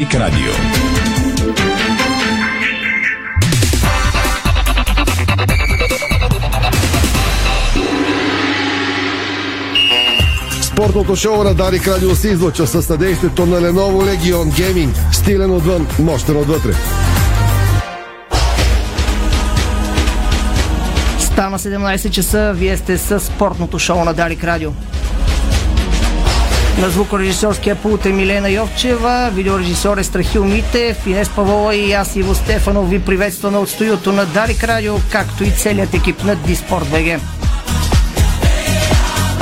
Дарик Радио. Спортното шоу на Дарик Радио се излъчва със съдействието на Lenovo Legion Gaming. Стилен отвън, мощен отвътре. Стана 17 часа, вие сте с спортното шоу на Дарик Радио. На звукорежисьорския пулт е Милена Йовчева, видеорежисьор е Страхил Митев, Инес Павлова и аз Иво Стефанов ви приветстваме от студиото на Дарик Радио, както и целият екип на Диспорт БГ.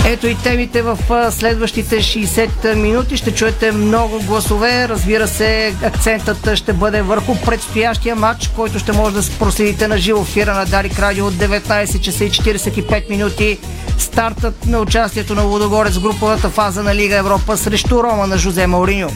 Ето и темите в следващите 60 минути. Ще чуете много гласове. Разбира се, акцентът ще бъде върху предстоящия матч, който ще може да проследите на живо ефира на Дарик Радио от 19 часа и 45 минути. Стартът на участието на Лудогорец в груповата фаза на Лига Европа срещу Рома на Жозе Мауриньо.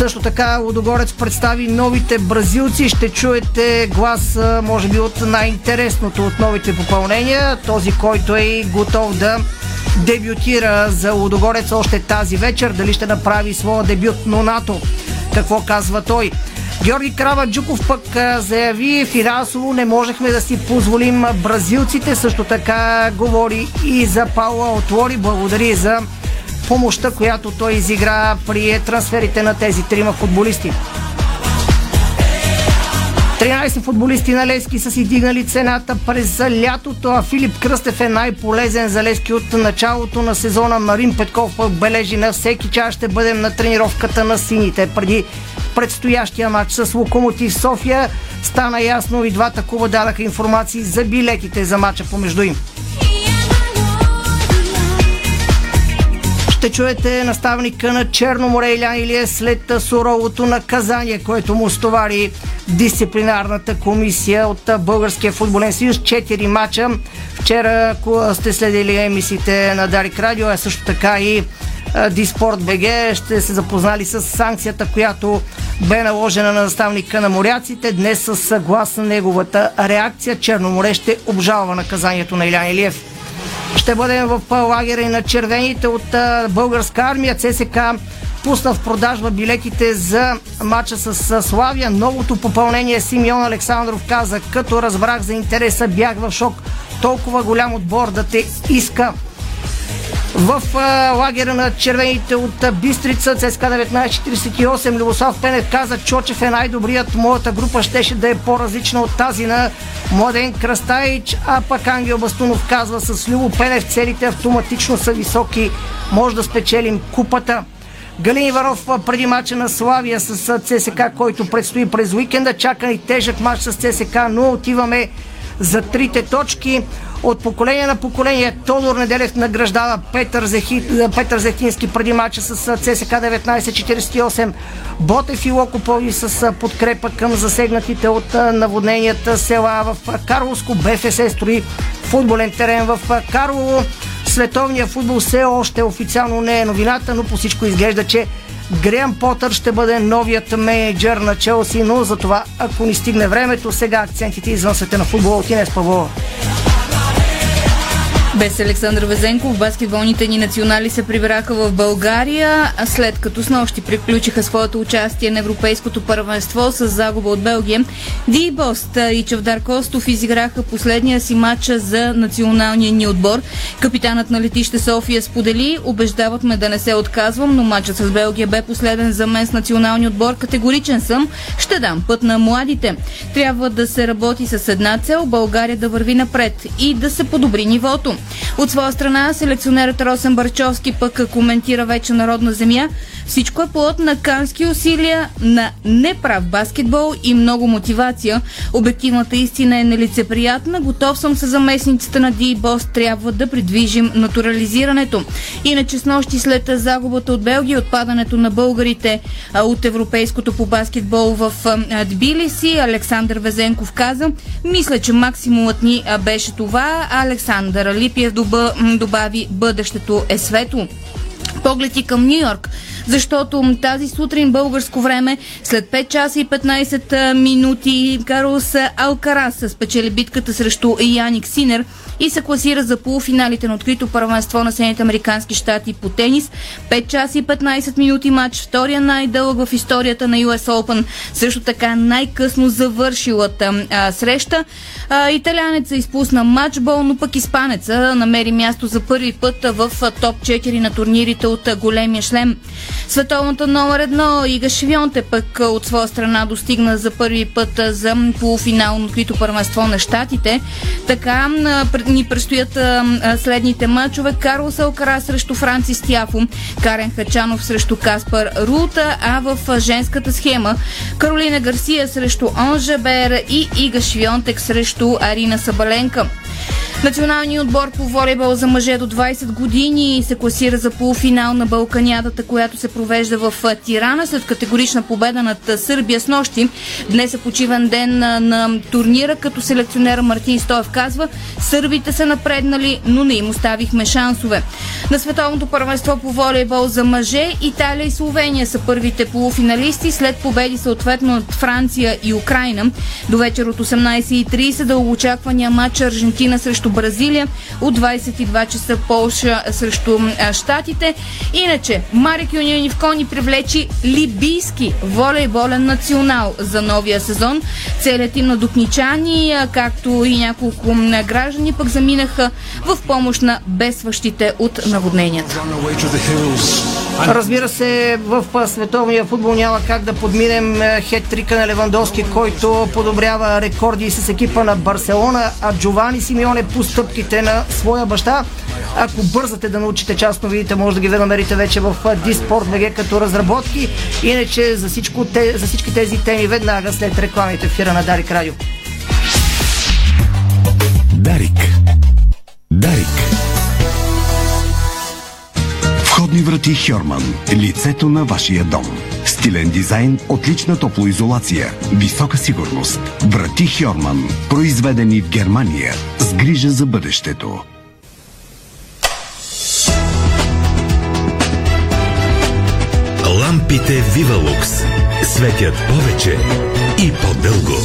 Също така Лудогорец представи новите бразилци. Ще чуете глас, може би, от най-интересното от новите попълнения. Този, който е готов да дебютира за Лудогорец още тази вечер. Дали ще направи своя дебют, но НАТО. Какво казва той? Георги Крава Джуков пък заяви финансово не можехме да си позволим бразилците. Също така говори и за Паула Отвори. Благодари за помощта, която той изигра при трансферите на тези трима футболисти. 13 футболисти на Лески са си дигнали цената през лятото, а Филип Кръстев е най-полезен за Лески от началото на сезона. Марин Петков бележи на всеки час ще бъдем на тренировката на сините. Преди предстоящия матч с Локомотив София стана ясно и двата клуба дадаха информации за билетите за матча помежду им. ще чуете наставника на Черно море Илян Илия след суровото наказание, което му стовари дисциплинарната комисия от Българския футболен съюз. Четири мача. Вчера, ако сте следили емисиите на Дарик Радио, а също така и Диспорт БГ ще се запознали с санкцията, която бе наложена на наставника на моряците. Днес с съглас на неговата реакция Черноморе ще обжалва наказанието на Илян Илиев. Ще бъдем в лагера и на червените от българска армия. ЦСК пусна в продажба билетите за матча с Славия. Новото попълнение Симеон Александров каза, като разбрах за интереса, бях в шок. Толкова голям отбор да те иска. В а, лагера на червените от Бистрица, ЦСКА 1948, Любослав Пенев каза, Чочев е най-добрият. Моята група щеше да е по-различна от тази на Младен Крастайч, а пък Ангел Бастунов казва с Любо Пенев целите автоматично са високи. Може да спечелим купата. Галин Иваров преди мача на Славия с ЦСК, който предстои през уикенда. Чака и тежък матч с ЦСК, но отиваме за трите точки. От поколение на поколение Тодор Неделев награждава Петър, Зехи, Петър Зехински преди мача с ЦСК 1948. Ботев и Локопови с подкрепа към засегнатите от наводненията села в Карловско. БФС строи футболен терен в Карлово. Световния футбол все още официално не е новината, но по всичко изглежда, че Греъм Потър ще бъде новият менеджер на Челси, но за това, ако ни стигне времето, сега акцентите извън света на футбола от Инес Павлова. Без Александър Везенков, баскетболните ни национали се прибраха в България, след като с нощи приключиха своето участие на Европейското първенство с загуба от Белгия. Ди Бост и Чавдар Костов изиграха последния си матч за националния ни отбор. Капитанът на летище София сподели, убеждават ме да не се отказвам, но матчът с Белгия бе последен за мен с националния отбор. Категоричен съм, ще дам път на младите. Трябва да се работи с една цел, България да върви напред и да се подобри нивото. От своя страна, селекционерът Росен Барчовски пък коментира вече народна земя. Всичко е плод на кански усилия, на неправ баскетбол и много мотивация. Обективната истина е нелицеприятна. Готов съм с заместниците на Ди Бос. Трябва да придвижим натурализирането. Иначе с нощи след загубата от Белгия, отпадането на българите от европейското по баскетбол в Тбилиси, Александър Везенков каза, мисля, че максимумът ни беше това. Александър Липиев добави, бъдещето е светло. Погледи към Нью Йорк. Защото тази сутрин българско време след 5 часа и 15 минути Карлос Алкарас спечели битката срещу Яник Синер и се класира за полуфиналите на открито първенство на Съединените Американски щати по тенис. 5 часа и 15 минути матч, втория най-дълъг в историята на US Open, също така най-късно завършилата а, среща. А, италянеца изпусна матчбол, но пък испанеца намери място за първи път в топ 4 на турнирите от големия шлем. Световната номер едно Ига Швионте пък от своя страна достигна за първи път за полуфинал на открито първенство на щатите. Така ни предстоят следните матчове. Карлос Алкара срещу Францис Тяфо, Карен Хачанов срещу Каспар Рута, а в женската схема Каролина Гарсия срещу Онжа Бер и Ига Швионтек срещу Арина Сабаленка. Националният отбор по волейбол за мъже до 20 години се класира за полуфинал на Балканядата, която се провежда в Тирана след категорична победа над Сърбия с нощи. Днес е почивен ден на, турнира, като селекционера Мартин Стоев казва, сърбите са напреднали, но не им оставихме шансове. На световното първенство по волейбол за мъже Италия и Словения са първите полуфиналисти след победи съответно от Франция и Украина. До вечер от 18.30 да очаквания матч Аржентина срещу Бразилия, от 22 часа Полша срещу Штатите. Иначе, Марик Юнионивко ни привлечи либийски волейболен национал за новия сезон. Целият им на дупничани, както и няколко граждани, пък заминаха в помощ на бесващите от наводненията. Разбира се, в световния футбол няма как да подминем хет-трика на Левандовски, който подобрява рекорди с екипа на Барселона, а Джовани Симеоне по стъпките на своя баща. Ако бързате да научите част новините, може да ги намерите вече в Диспорт ВГ като разработки. Иначе за, всичко, за всички тези теми веднага след рекламите в ефира на Дарик Радио. Дарик. Дарик. Входни врати Хьорман. Лицето на вашия дом. Стилен дизайн, отлична топлоизолация, висока сигурност. Врати Хьорман. Произведени в Германия. С грижа за бъдещето. Лампите Вивалукс светят повече и по-дълго.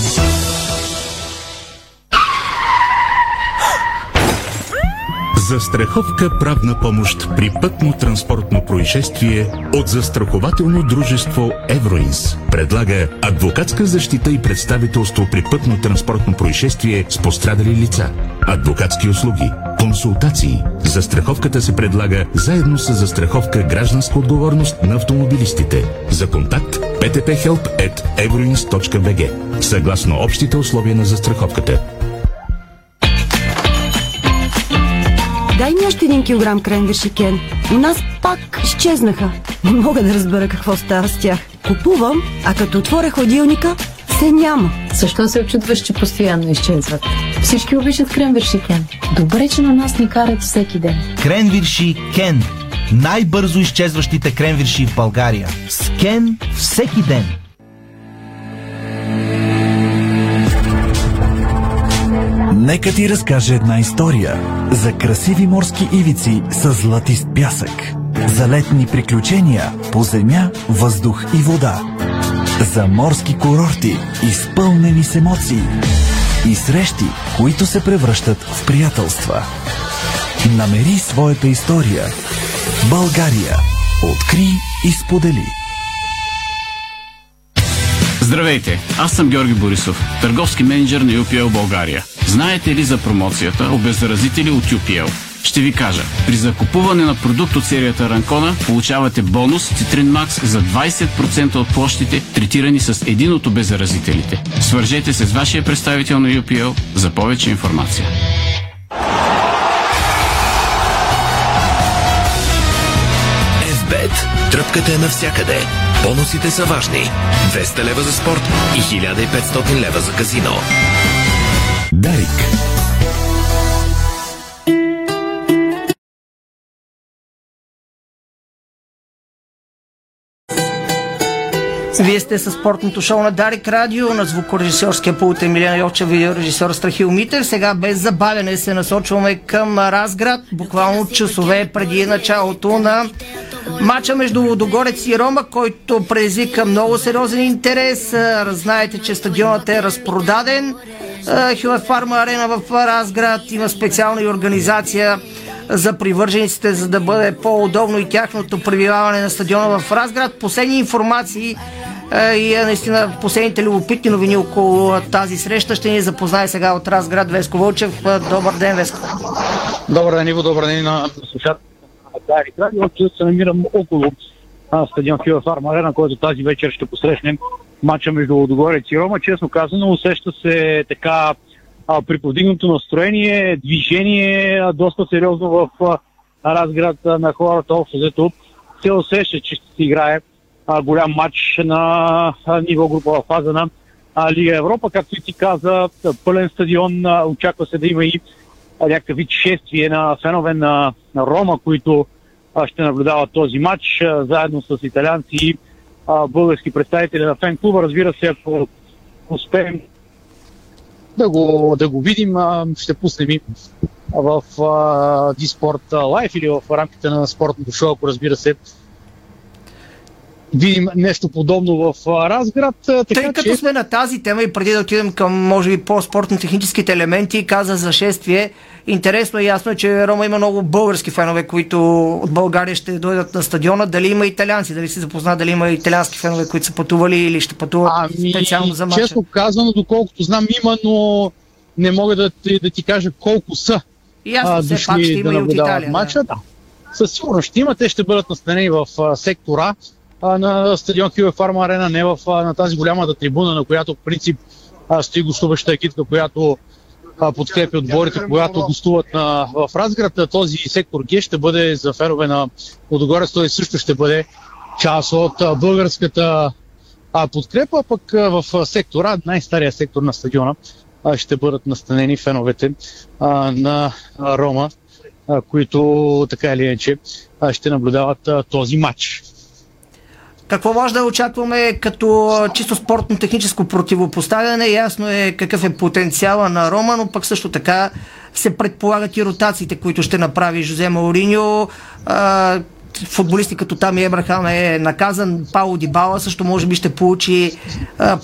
Застраховка правна помощ при пътно-транспортно происшествие от застрахователно дружество Евроинс. Предлага адвокатска защита и представителство при пътно-транспортно происшествие с пострадали лица. Адвокатски услуги, консултации. Застраховката се предлага заедно с застраховка гражданска отговорност на автомобилистите. За контакт ptphelp@euroins.bg съгласно общите условия на застраховката. Дай ми още един килограм кренвирши, Кен. У нас пак изчезнаха. Не мога да разбера какво става с тях. Купувам, а като отворя ходилника, се няма. Защо се очудваш, че постоянно изчезват? Всички обичат кренвирши Кен. Добре, че на нас ни карат всеки ден. Кренвирши Кен. Най-бързо изчезващите кренвирши в България. С Кен всеки ден. Нека ти разкаже една история за красиви морски ивици с златист пясък, за летни приключения по земя, въздух и вода, за морски курорти, изпълнени с емоции и срещи, които се превръщат в приятелства. Намери своята история. България. Откри и сподели. Здравейте, аз съм Георги Борисов, търговски менеджер на UPL България. Знаете ли за промоцията обеззаразители от UPL? Ще ви кажа. При закупуване на продукт от серията Ранкона получавате бонус Citrine Max за 20% от площите, третирани с един от обеззаразителите. Свържете се с вашия представител на UPL за повече информация. FBET. Тръпката е навсякъде. Бонусите са важни. 200 лева за спорт и 1500 лева за казино. Дарик. Вие сте със спортното шоу на Дарик Радио, на звукорежисьорския пулт Емилиана Йовча, видеорежисьор Страхил Митер. Сега без забавяне се насочваме към Разград, буквално часове преди началото на Мача между Водогорец и Рома, който предизвика много сериозен интерес. Знаете, че стадионът е разпродаден. Хюе Фарма Арена в Разград има специална и организация за привържениците, за да бъде по-удобно и тяхното пребиваване на стадиона в Разград. Последни информации и е, наистина последните любопитни новини около тази среща ще ни запознае сега от Разград Веско Вълчев. Добър ден, Веско. Добър ден, Иво, добър ден на слушателите на Дарик Радио. Се намирам около стадион Фила Фарма Арена, който тази вечер ще посрещнем матча между Лодогорец и Рома. Честно казано, усеща се така а, при повдигнато настроение, движение, а, доста сериозно в а, разград а, на хората. Общо взето се усеща, че ще се играе а, голям матч на а, ниво групова фаза на а, Лига Европа. Както и ти каза, пълен стадион. А, очаква се да има и а, някакъв вид шествие на фенове на, на Рома, които а, ще наблюдават този матч а, заедно с италианци и а, български представители на фен клуба. Разбира се, ако успеем да го, да го видим, а, ще пуснем и в Диспорт Лайф или в рамките на спортното шоу, ако разбира се, видим нещо подобно в Разград. Така, Тъй като че... сме на тази тема и преди да отидем към, може би, по-спортно-техническите елементи, каза за шествие. Интересно и ясно е, че Рома има много български фенове, които от България ще дойдат на стадиона. Дали има италианци? Дали си запозна дали има италиански фенове, които са пътували или ще пътуват ами, специално за матча? Честно казано, доколкото знам, има, но не мога да ти, да ти кажа колко са ясно, а, дошли пак ще има да и от Италия. матча. Да. Със сигурност ще има. Те ще бъдат настанени в а, сектора а, на стадион Кива Фарма Арена, не в, а, на тази голямата трибуна, на която в принцип а, стои гостуваща екипка, която а, подкрепи отборите, когато гостуват на, в Разград. Този сектор Г ще бъде за фенове на Лодогорец, той също ще бъде част от а, българската а, подкрепа, пък а, в сектора, най-стария сектор на стадиона, а, ще бъдат настанени феновете а, на Рома, а, които така или иначе ще наблюдават а, този матч. Какво може да очакваме като чисто спортно-техническо противопоставяне? Ясно е какъв е потенциала на Рома, но пък също така се предполагат и ротациите, които ще направи Жозе Мауриньо. Футболисти като Тами Ебрахам е наказан, Пауло Дибала също може би ще получи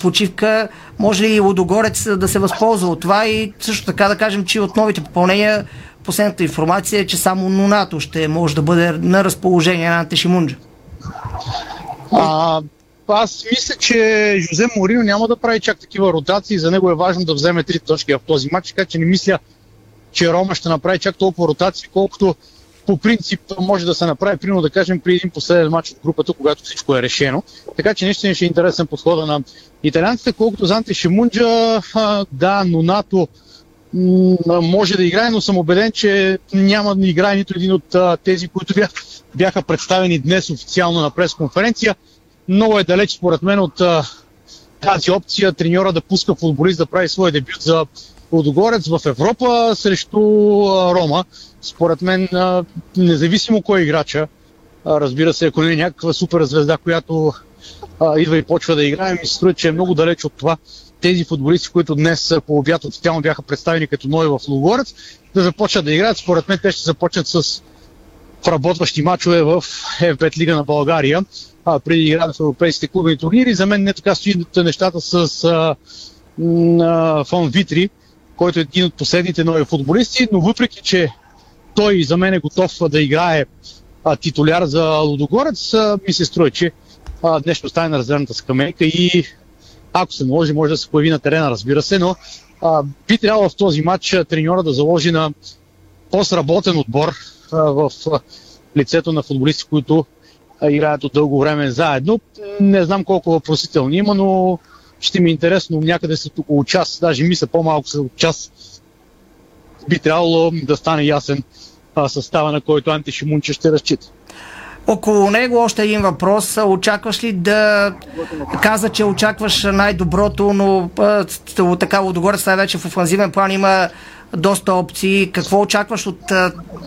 почивка. Може ли и Лодогорец да се възползва от това и също така да кажем, че от новите попълнения последната информация е, че само Нонато ще може да бъде на разположение на Антешимунджа. А, аз мисля, че Жозе Морино няма да прави чак такива ротации. За него е важно да вземе три точки в този матч, така че не мисля, че Рома ще направи чак толкова ротации, колкото по принцип може да се направи, примерно да кажем, при един последен матч от групата, когато всичко е решено. Така че наистина ще е интересен подхода на италианците, колкото за Анте да, но НАТО може да играе, но съм убеден, че няма да играе нито един от а, тези, които бяха, бяха представени днес официално на пресконференция. Много е далеч, според мен, от а, тази опция треньора да пуска футболист да прави своя дебют за Лодогорец в Европа срещу а, Рома. Според мен, а, независимо кой е играча, а, разбира се, ако не е някаква супер звезда, която а, идва и почва да играе, ми се струва, че е много далеч от това тези футболисти, които днес по обяд официално бяха представени като нови в Лугорец, да започнат да играят. Според мен те ще започнат с работващи мачове в F5 Лига на България, а, преди играят в европейските клубни турнири. За мен не така стоят нещата с а, а, Фон Витри, който е един от последните нови футболисти, но въпреки, че той за мен е готов да играе а, титуляр за Лудогорец, а, ми се струва, че а, днес ще остане на резервната скамейка и ако се наложи, може да се появи на терена, разбира се, но а, би трябвало в този матч треньора да заложи на по-сработен отбор а, в а, лицето на футболисти, които а, играят от дълго време заедно. Не знам колко въпросителни има, но ще ми е интересно някъде след около час, даже мисля по-малко след час, би трябвало да стане ясен а, състава, на който Анти Шимунче ще разчита. Около него още един въпрос. Очакваш ли да... Каза, че очакваш най-доброто, но така Лудогорец най-вече в офанзивен план има доста опции. Какво очакваш от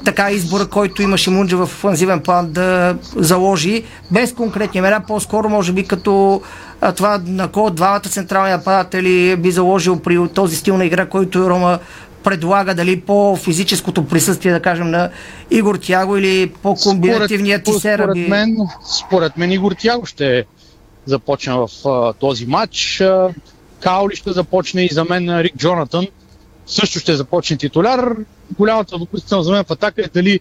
така избора, който имаше Мунджа в офанзивен план да заложи, без конкретни имена, по-скоро може би като това на кой от двамата централни нападатели би заложил при този стил на игра, който Рома предлага дали по-физическото присъствие, да кажем, на Игор Тяго или по-комбинативният Тисера? Според, мен, според мен Игор Тяго ще започне в а, този матч. А, Каули ще започне и за мен Рик Джонатан също ще започне титуляр. Голямата допустителност за мен в атака е дали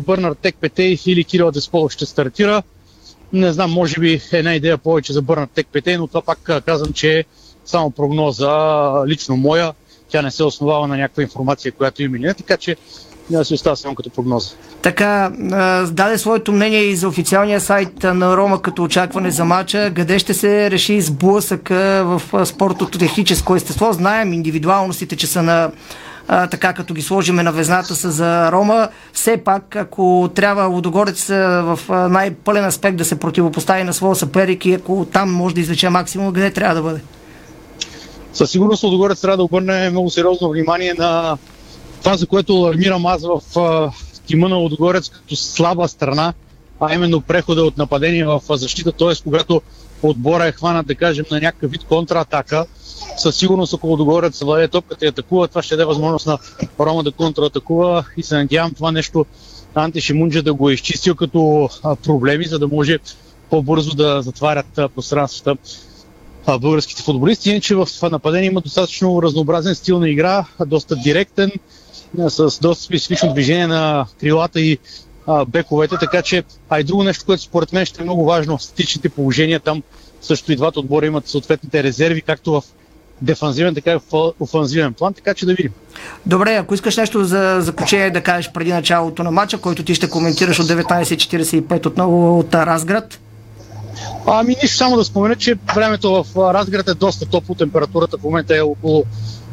Бърнар Тек Петей или Кирил Десполов ще стартира. Не знам, може би една идея повече за Бърнар Тек Петей, но това пак казвам, че е само прогноза лично моя тя не се основава на някаква информация, която има или не, така че няма да се остава само като прогноза. Така, даде своето мнение и за официалния сайт на Рома като очакване за матча. Къде ще се реши сблъсък в спортното техническо естество? Знаем индивидуалностите, че са на а, така като ги сложиме на везната са за Рома. Все пак, ако трябва Лудогорец в най-пълен аспект да се противопостави на своя съперник и ако там може да извлече максимум, къде трябва да бъде? Със сигурност Лудогорец трябва да обърне много сериозно внимание на това, за което алармирам аз в тима на Лудогорец като слаба страна, а именно прехода от нападение в защита, т.е. когато отбора е хванат, да кажем, на някакъв вид контратака, със сигурност ако Лудогорец владее топката и атакува, това ще даде възможност на Рома да контратакува и се надявам това нещо Анти Шимунджа да го е изчистил като проблеми, за да може по-бързо да затварят пространствата българските футболисти. Иначе в нападение има достатъчно разнообразен стил на игра, доста директен, с доста специфично движение на крилата и бековете, така че, а и друго нещо, което според мен ще е много важно, статичните положения, там също и двата отбора имат съответните резерви, както в дефанзивен, така и в офанзивен план, така че да видим. Добре, ако искаш нещо за заключение да кажеш преди началото на матча, който ти ще коментираш от 19.45 отново от Разград. Ами нищо, само да спомена, че времето в Разград е доста топло, температурата в момента е около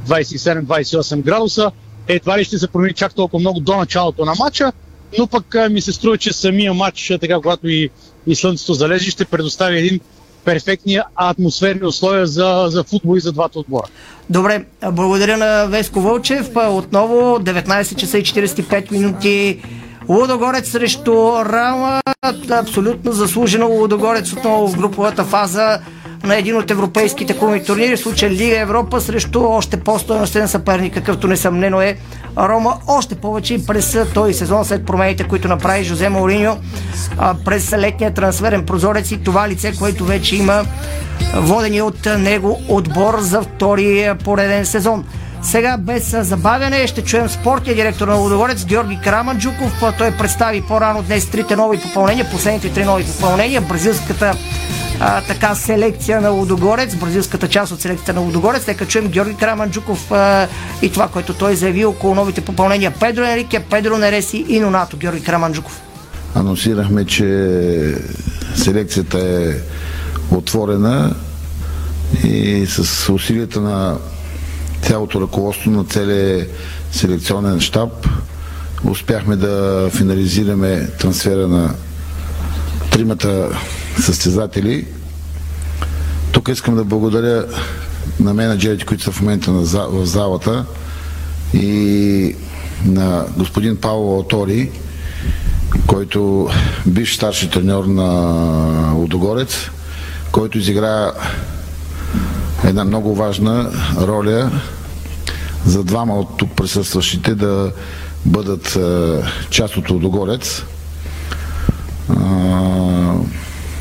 27-28 градуса. Едва ли ще се промени чак толкова много до началото на матча, но пък ми се струва, че самия матч, така когато и, и слънцето залежи, ще предостави един перфектни атмосферни условия за, за футбол и за двата отбора. Добре, благодаря на Веско Вълчев. Отново 19 часа и 45 минути Лудогорец срещу Рама. Абсолютно заслужено Лудогорец отново в груповата фаза на един от европейските клубни турнири, в случая Лига Европа, срещу още по-стоеностен съперник, какъвто несъмнено е Рома. Още повече и през този сезон, след промените, които направи Жозе Мауриньо през летния трансферен прозорец и това лице, което вече има водени от него отбор за втори пореден сезон. Сега без забавяне ще чуем спортния директор на Лудогорец Георги Караманджуков. Той представи по-рано днес трите нови попълнения, последните три нови попълнения. Бразилската а, така селекция на Лудогорец, бразилската част от селекцията на Лудогорец. Нека чуем Георги Караманджуков а, и това, което той заяви около новите попълнения. Педро Енрике, Педро Нереси и Нонато. Георги Караманджуков. Анонсирахме, че селекцията е отворена и с усилията на цялото ръководство на целия селекционен штаб успяхме да финализираме трансфера на тримата състезатели. Тук искам да благодаря на менеджерите, които са в момента в залата и на господин Павло Отори, който бивш старши треньор на Лудогорец, който изигра една много важна роля за двама от тук присъстващите да бъдат е, част от Лодогорец.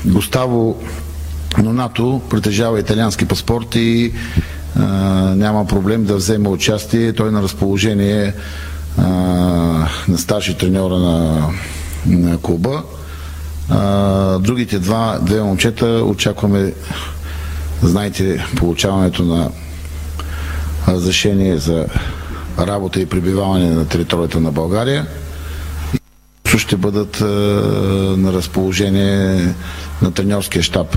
Густаво Нонато притежава италиански паспорт и а, няма проблем да вземе участие. Той е на разположение а, на старши треньора на, на клуба. А, другите два, две момчета очакваме Знаете, получаването на разрешение за работа и пребиваване на територията на България ще бъдат на разположение на треньорския щаб.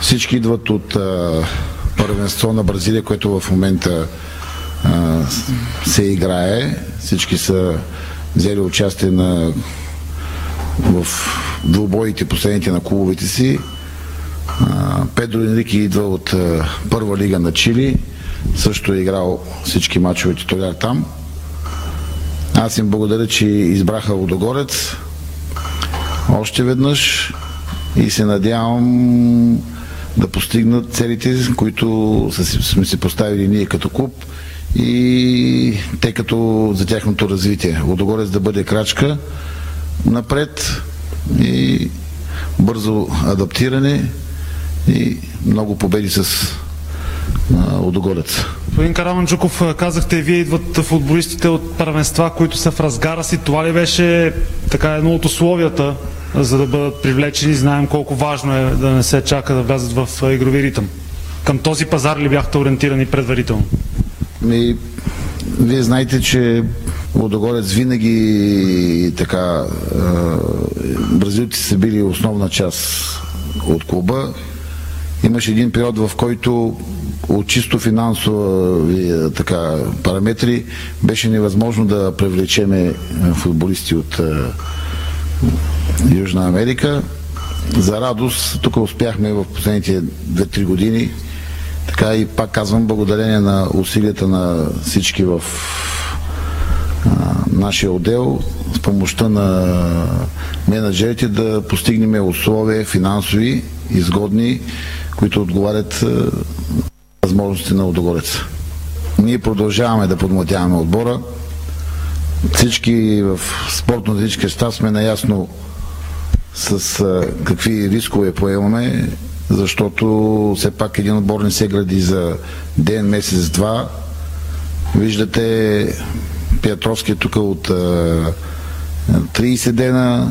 Всички идват от първенство на Бразилия, което в момента се играе. Всички са взели участие на в двубоите последните на клубовете си. Педро Енрики идва от първа лига на Чили. Също е играл всички мачове титуляр там. Аз им благодаря, че избраха Лодогорец още веднъж и се надявам да постигнат целите, които сме си поставили ние като клуб и те като за тяхното развитие. Лодогорец да бъде крачка напред и бързо адаптиране и много победи с Лодогорец. Господин Караманчуков, казахте, вие идват футболистите от първенства, които са в разгара си. Това ли беше така едно от условията, за да бъдат привлечени? Знаем колко важно е да не се чака да влязат в игрови ритъм. Към този пазар ли бяхте ориентирани предварително? Ми, вие знаете, че Лодогорец винаги така бразилци са били основна част от клуба. Имаше един период, в който от чисто финансови така, параметри беше невъзможно да привлечеме футболисти от Южна Америка. За радост, тук успяхме в последните 2-3 години. Така и пак казвам, благодарение на усилията на всички в нашия отдел, с помощта на менеджерите да постигнем условия финансови, изгодни, които отговарят възможности на Лодогорец. Ние продължаваме да подмладяваме отбора. Всички в спортно-физическия щаб сме наясно с а, какви рискове поемаме, защото все пак един отбор не се гради за ден, месец, два. Виждате Петровски е тук от а, 30 дена,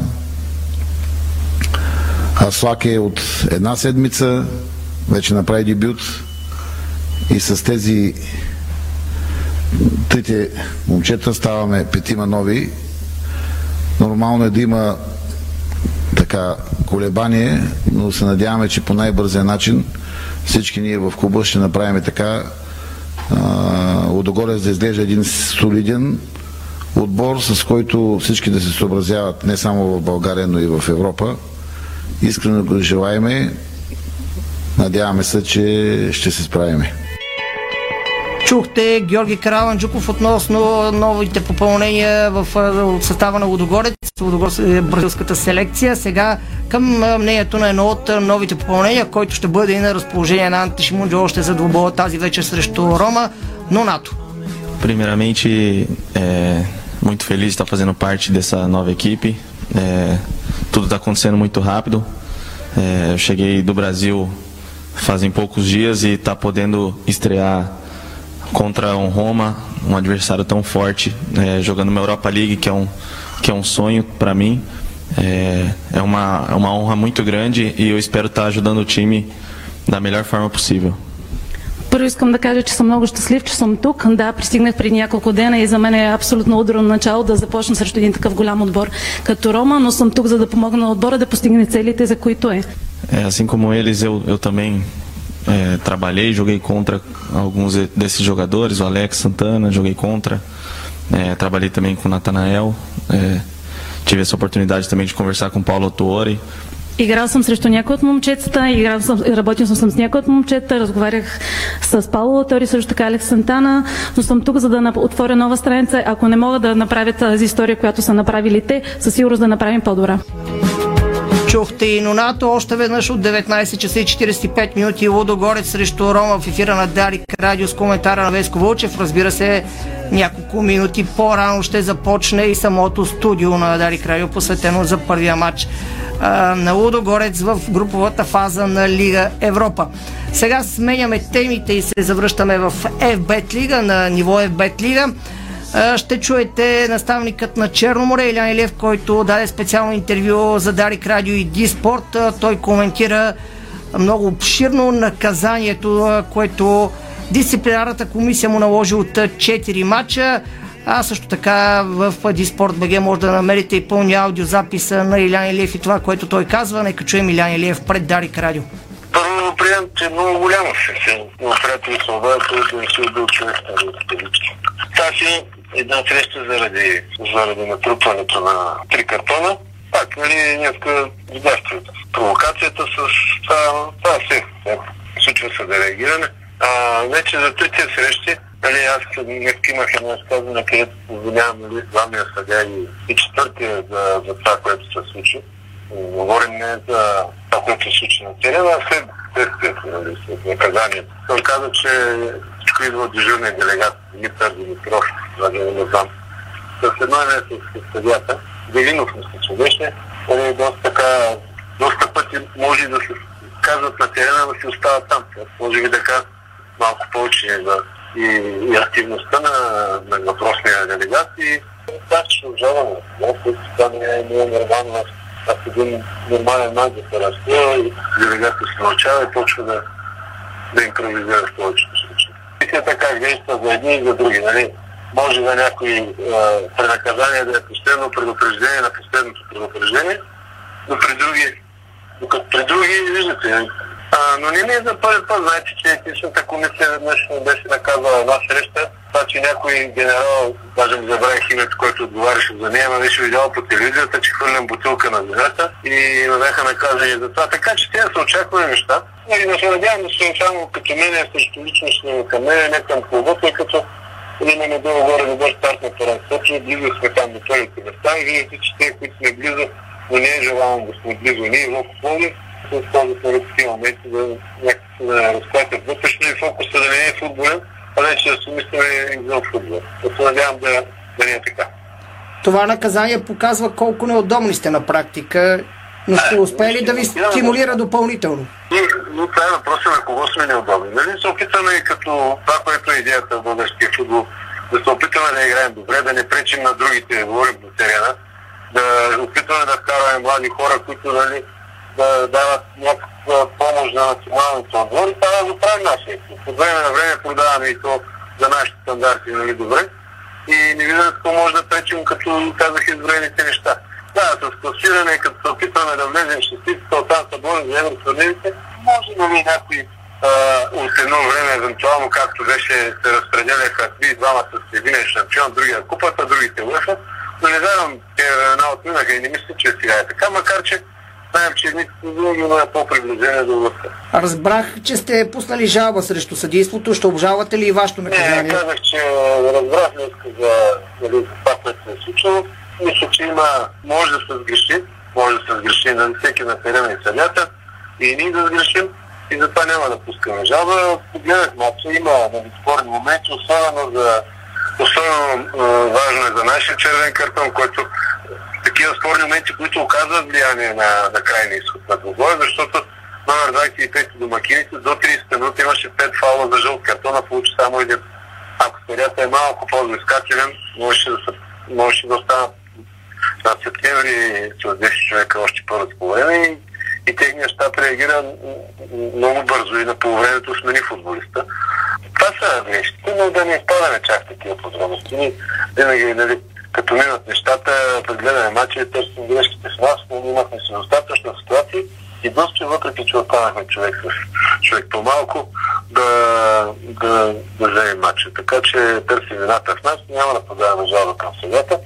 Аслак е от една седмица, вече направи дебют и с тези трите момчета ставаме петима нови. Нормално е да има така колебание, но се надяваме, че по най-бързия начин всички ние в клуба ще направим така Лодогорец да изглежда един солиден отбор, с който всички да се съобразяват не само в България, но и в Европа. Искрено го желаеме. Надяваме се, че ще се справиме. Чухте Георги Караванджуков относно новите попълнения в състава на Лодогорец, Лодогорец е бразилската селекция. Сега към мнението на едно от новите попълнения, който ще бъде и на разположение на Анте Шимунджо още за двубоя тази вечер срещу Рома, но НАТО. Primeiramente, é muito feliz de estar fazendo parte dessa nova equipe. É, tudo está acontecendo muito rápido. É, eu cheguei do Brasil fazem poucos dias e está podendo estrear contra um Roma, um adversário tão forte, é, jogando uma Europa League, que é um, que é um sonho para mim. É, é, uma, é uma honra muito grande e eu espero estar ajudando o time da melhor forma possível. Първо искам да кажа, че съм много щастлив, че съм тук. Да, пристигнах преди няколко дена и за мен е абсолютно ударно начало да започна срещу един такъв голям отбор като Рома, но съм тук за да помогна на отбора да постигне целите, за които е. É, assim como eles, eu, eu também é, trabalhei, joguei contra alguns desses jogadores, o Alex Santana, joguei contra. É, trabalhei também com o Natanael. É, tive essa oportunidade também de conversar com o Paulo Tuori. Играл съм срещу някои от момчетата, играл съм, работил съм с някои от момчета, разговарях с Пауло Тори, също така Алекс Сантана, но съм тук за да отворя нова страница. Ако не мога да направя тази история, която са направили те, със сигурност да направим по-добра. Чухте и Нонато още веднъж от 19 часа и 45 минути Лудогорец срещу Рома в ефира на Дарик Радио с коментара на Веско Вълчев. Разбира се, няколко минути по-рано ще започне и самото студио на Дарик Радио, посветено за първия матч на Лудогорец в груповата фаза на Лига Европа. Сега сменяме темите и се завръщаме в FBET Лига, на ниво FBET Лига ще чуете наставникът на Черноморе Илян Илев, който даде специално интервю за Дарик Радио и Диспорт. Той коментира много обширно наказанието, което дисциплинарната комисия му наложи от 4 мача. А също така в Диспорт БГ може да намерите и пълни аудиозаписа на Илян Илиев и това, което той казва. Нека чуем Илян Илиев пред Дарик Радио. Първо приемам, е много голямо се напред слова, който не си убил човек на Тази една среща заради, заради натрупването на три картона. пак, нали, днеска видяхте провокацията с това, това все. Случва се да реагиране. А, вече за тези срещи, нали, аз днес имах едно изказване, където позволявам нали, главния съдя и, и четвъртия за, за това, което се случи. Говорим не за това, което се случи на терена, а след следствието, нали, след наказанието. Той каза, че всичко идва от дежурния делегат Димитър Димитров, това да не знам. С едно име с съдята, Велинов, мисля, че беше, нали, доста така, доста пъти може да се казват на терена, да си остават там. Може би така малко повече за и, и активността на, на въпросния делегат и това ще обжаваме. Това не е, е нормално. Аз един нормален маг да се разкрива и делегатът се научава и почва да, да импровизира в повечето случаи. Комисията как действа за едни и за други. Нали? Може да някой е, при наказание да е последно предупреждение на последното предупреждение, но при други, докато при други, виждате, а, но не ми е за първи път. Знаете, че етичната комисия веднъж беше наказала една среща. Това, че някой генерал, даже ми забравих името, който отговаряше за нея, ме беше видял по телевизията, че хвърлям бутилка на земята и ме бяха наказани за това. Така че тези са очаквани неща. И да се надявам да се само като мен е срещу личност към мен, не към клуба, тъй като имаме долу горе добър старт на първенството, близо сме там до първите места и виждате, че те, които сме близо, но не е желано да сме близо ние, в Пловдив, се използват на моменти да някакси да разклатят вътрешно и фокуса да не е футболен, а вече да се мислиме извън футбола. Да се надявам да, да не е така. Това наказание показва колко неудобни сте на практика, но ще успели да ви стимулира допълнително. Но това е въпросът на кого сме неудобни. Нали се опитаме като това, което е идеята в българския футбол, да се опитаме да играем добре, да не пречим на другите, да говорим до терена, да опитваме да вкараме млади хора, които нали, да дават някаква помощ на националните отбори. Това да го правим нашия екип. От време на време продаваме и то за нашите стандарти, нали, добре. И не виждам какво може да пречим, като казах изброените неща. Да, с класиране, като се опитваме да влезем в шестицата, оттам са борим за евротурнирите, може ли някой а, от едно време, евентуално, както беше, се разпределяха три двама с един шампион, другия купата, другите лъфа, но не знам, те времена отминаха и не мисля, че сега е така, макар че знаем, че едните винаги има по-приближение до властта. Разбрах, че сте пуснали жалба срещу съдейството. Ще обжалвате ли и вашето наказание? Не, казах, че разбрах днес за, нали, това, което се е случило. Мисля, че има, може да се сгреши, може да се сгреши на всеки на терена и съдята и ние да сгрешим и затова няма да пускаме жалба. Погледнах матча, има нали, спорни моменти, особено за особено важно е за нашия червен картон, който такива спорни моменти, които оказват влияние на, на крайния изход на двобоя, защото номер 25 домакините до 30 минути имаше 5 фаула за жълт картона, получи само един. Ако съдята е малко по-взискателен, можеше да, се, можеше да останат на септември с 10 човека още по-разположени и, и техният щаб реагира много бързо и на полувремето смени футболиста. Това са нещите, но да не изпадаме чак такива подробности. Винаги, нали, като минат нещата, прегледаме матча, търсим грешките с нас, но имахме си достатъчно ситуации и доста, въпреки че останахме човек с човек по-малко, да, да, да вземем матча. Така че търсим вината в нас, няма да подаваме жалба към съдята.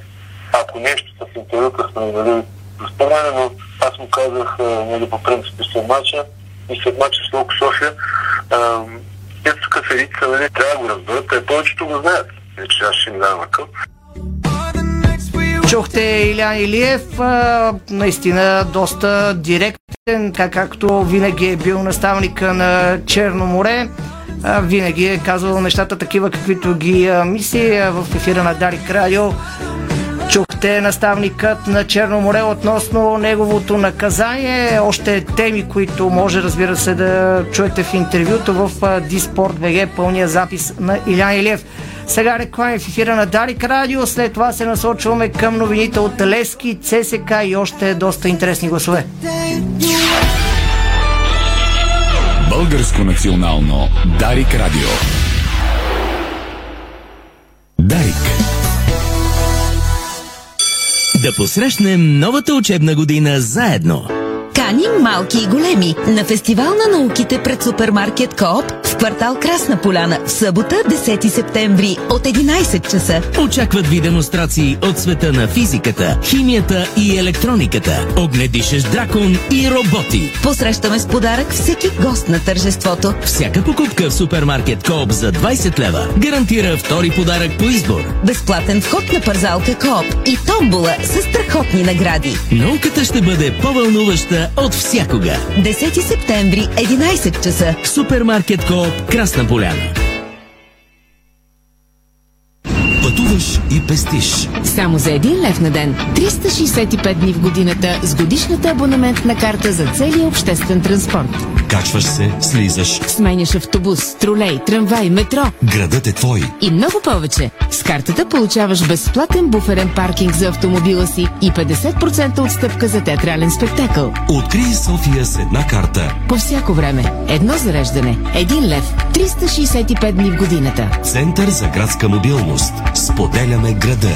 Ако нещо с интервюта сме нали, разпърнали, но аз му казах нали, по принцип след матча и след матча с Локо София, ето тук седица, нали, трябва да го разберат, те повечето го знаят. Вече аз ще им дам акъл. Чухте Илян Илиев, а, наистина доста директен, така както винаги е бил наставника на Черно море. А, винаги е казвал нещата такива, каквито ги а, мисли а, в ефира на Дарик Радио. Чухте наставникът на Черно море относно неговото наказание. Още теми, които може, разбира се, да чуете в интервюто в Диспорт БГ, пълния запис на Илян Илиев. Сега реклами в ефира на Дарик Радио, след това се насочваме към новините от Лески, ЦСК и още доста интересни гласове. Българско национално Дарик Радио. Дарик. Да посрещнем новата учебна година заедно. Кани малки и големи на фестивал на науките пред супермаркет Коop в квартал Красна поляна в събота 10 септември от 11 часа. Очакват ви демонстрации от света на физиката, химията и електрониката, огнедишещ дракон и роботи. Посрещаме с подарък всеки гост на тържеството. Всяка покупка в супермаркет Коop за 20 лева гарантира втори подарък по избор. Безплатен вход на пързалка Коop и томбола с страхотни награди. Науката ще бъде по-вълнуваща от всякога. 10 септември, 11 часа. В супермаркет Коop Красна поляна. Пътуваш и пестиш. Само за един лев на ден. 365 дни в годината с годишната абонаментна карта за целия обществен транспорт. Качваш се, слизаш. Сменяш автобус, тролей, трамвай, метро. Градът е твой. И много повече. С картата получаваш безплатен буферен паркинг за автомобила си и 50% отстъпка за театрален спектакъл. Открий София с една карта. По всяко време. Едно зареждане. Един лев. 365 дни в годината. Център за градска мобилност. Споделяме града.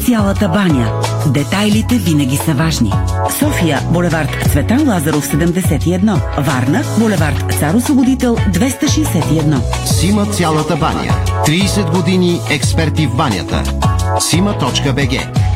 Цялата баня. Детайлите винаги са важни. София, булевард Цветан Лазаров 71. Варна, булевард Цар Освободител 261. Сима цялата баня. 30 години експерти в банята. Сима.бг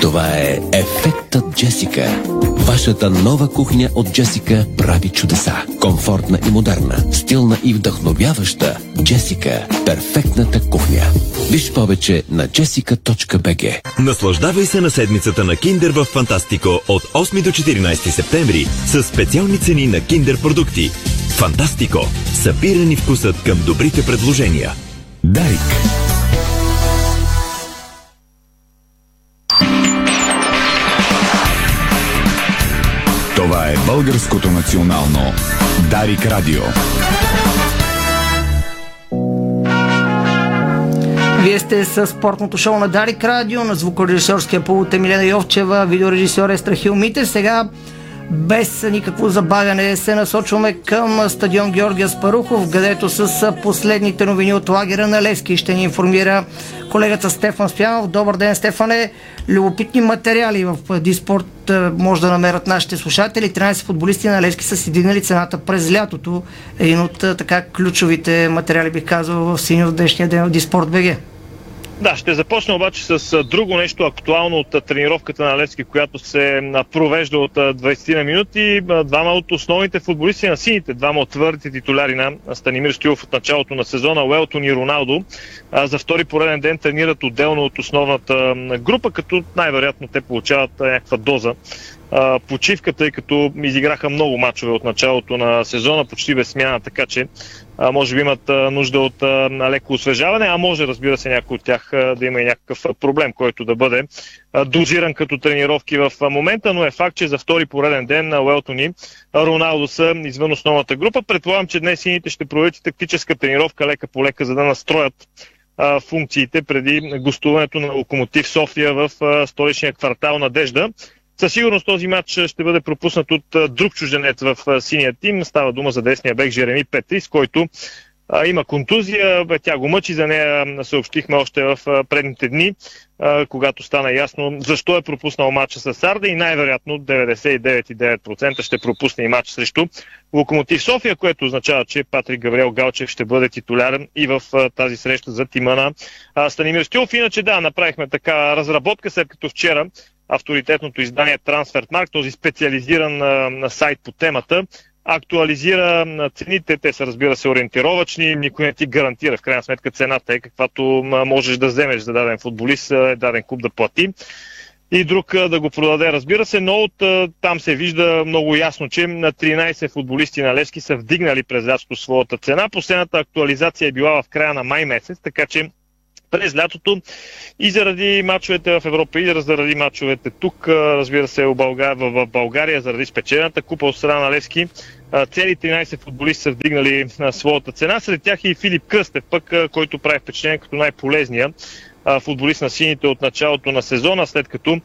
Това е Ефектът Джесика. Вашата нова кухня от Джесика прави чудеса. Комфортна и модерна, стилна и вдъхновяваща. Джесика – перфектната кухня. Виж повече на jessica.bg Наслаждавай се на седмицата на Киндер в Фантастико от 8 до 14 септември с специални цени на Киндер продукти. Фантастико. Събирани вкусът към добрите предложения. Дарик. Българското национално Дарик Радио. Вие сте с спортното шоу на Дарик Радио, на звукорежисьорския пулт Емилена Йовчева, видеорежисьор е Страхил Митев. Сега без никакво забавяне се насочваме към стадион Георгия Спарухов, където с последните новини от лагера на Левски ще ни информира колегата Стефан Стоянов. Добър ден, Стефане! Любопитни материали в Диспорт може да намерят нашите слушатели. 13 футболисти на Левски са си дигнали цената през лятото. Един от така ключовите материали, бих казал, в сини от днешния ден в Диспорт БГ. Да, ще започна обаче с друго нещо актуално от тренировката на Левски, която се провежда от 20 на минути. Двама от основните футболисти на сините, двама от твърдите титуляри на Станимир Стилов от началото на сезона, Уелтон и Роналдо, за втори пореден ден тренират отделно от основната група, като най-вероятно те получават някаква доза почивка, тъй като изиграха много мачове от началото на сезона, почти без смяна, така че а, може би имат а, нужда от а, леко освежаване, а може разбира се някой от тях а, да има и някакъв проблем, който да бъде а, дозиран като тренировки в а, момента, но е факт, че за втори пореден ден на Уелтони Роналдо са извън основната група. Предполагам, че днес сините ще проведат тактическа тренировка лека по лека, за да настроят а, функциите преди гостуването на Локомотив София в а, столичния квартал Надежда. Със сигурност този матч ще бъде пропуснат от друг чужденец в синия тим. Става дума за десния бек Жереми Петрис, който има контузия. Тя го мъчи, за нея съобщихме още в предните дни, когато стана ясно защо е пропуснал матча с Сарда и най-вероятно 99,9% ще пропусне и матч срещу Локомотив София, което означава, че Патрик Гавриел Галчев ще бъде титулярен и в тази среща за тима на Станимир Стилов. Иначе да, направихме така разработка, след като вчера авторитетното издание Transfermarkt, този специализиран а, сайт по темата, актуализира цените. Те са, разбира се, ориентировачни. Никой не ти гарантира в крайна сметка цената е каквато можеш да вземеш за даден футболист, даден клуб да плати и друг да го продаде, разбира се, но от там се вижда много ясно, че на 13 футболисти на Левски са вдигнали през лятото своята цена. Последната актуализация е била в края на май месец, така че през лятото и заради мачовете в Европа и заради мачовете тук, разбира се, в България, в България заради спечената купа от страна на Левски, цели 13 футболисти са вдигнали своята цена. Сред тях и Филип Кръстев, пък, който прави впечатление като най-полезния футболист на сините от началото на сезона, след като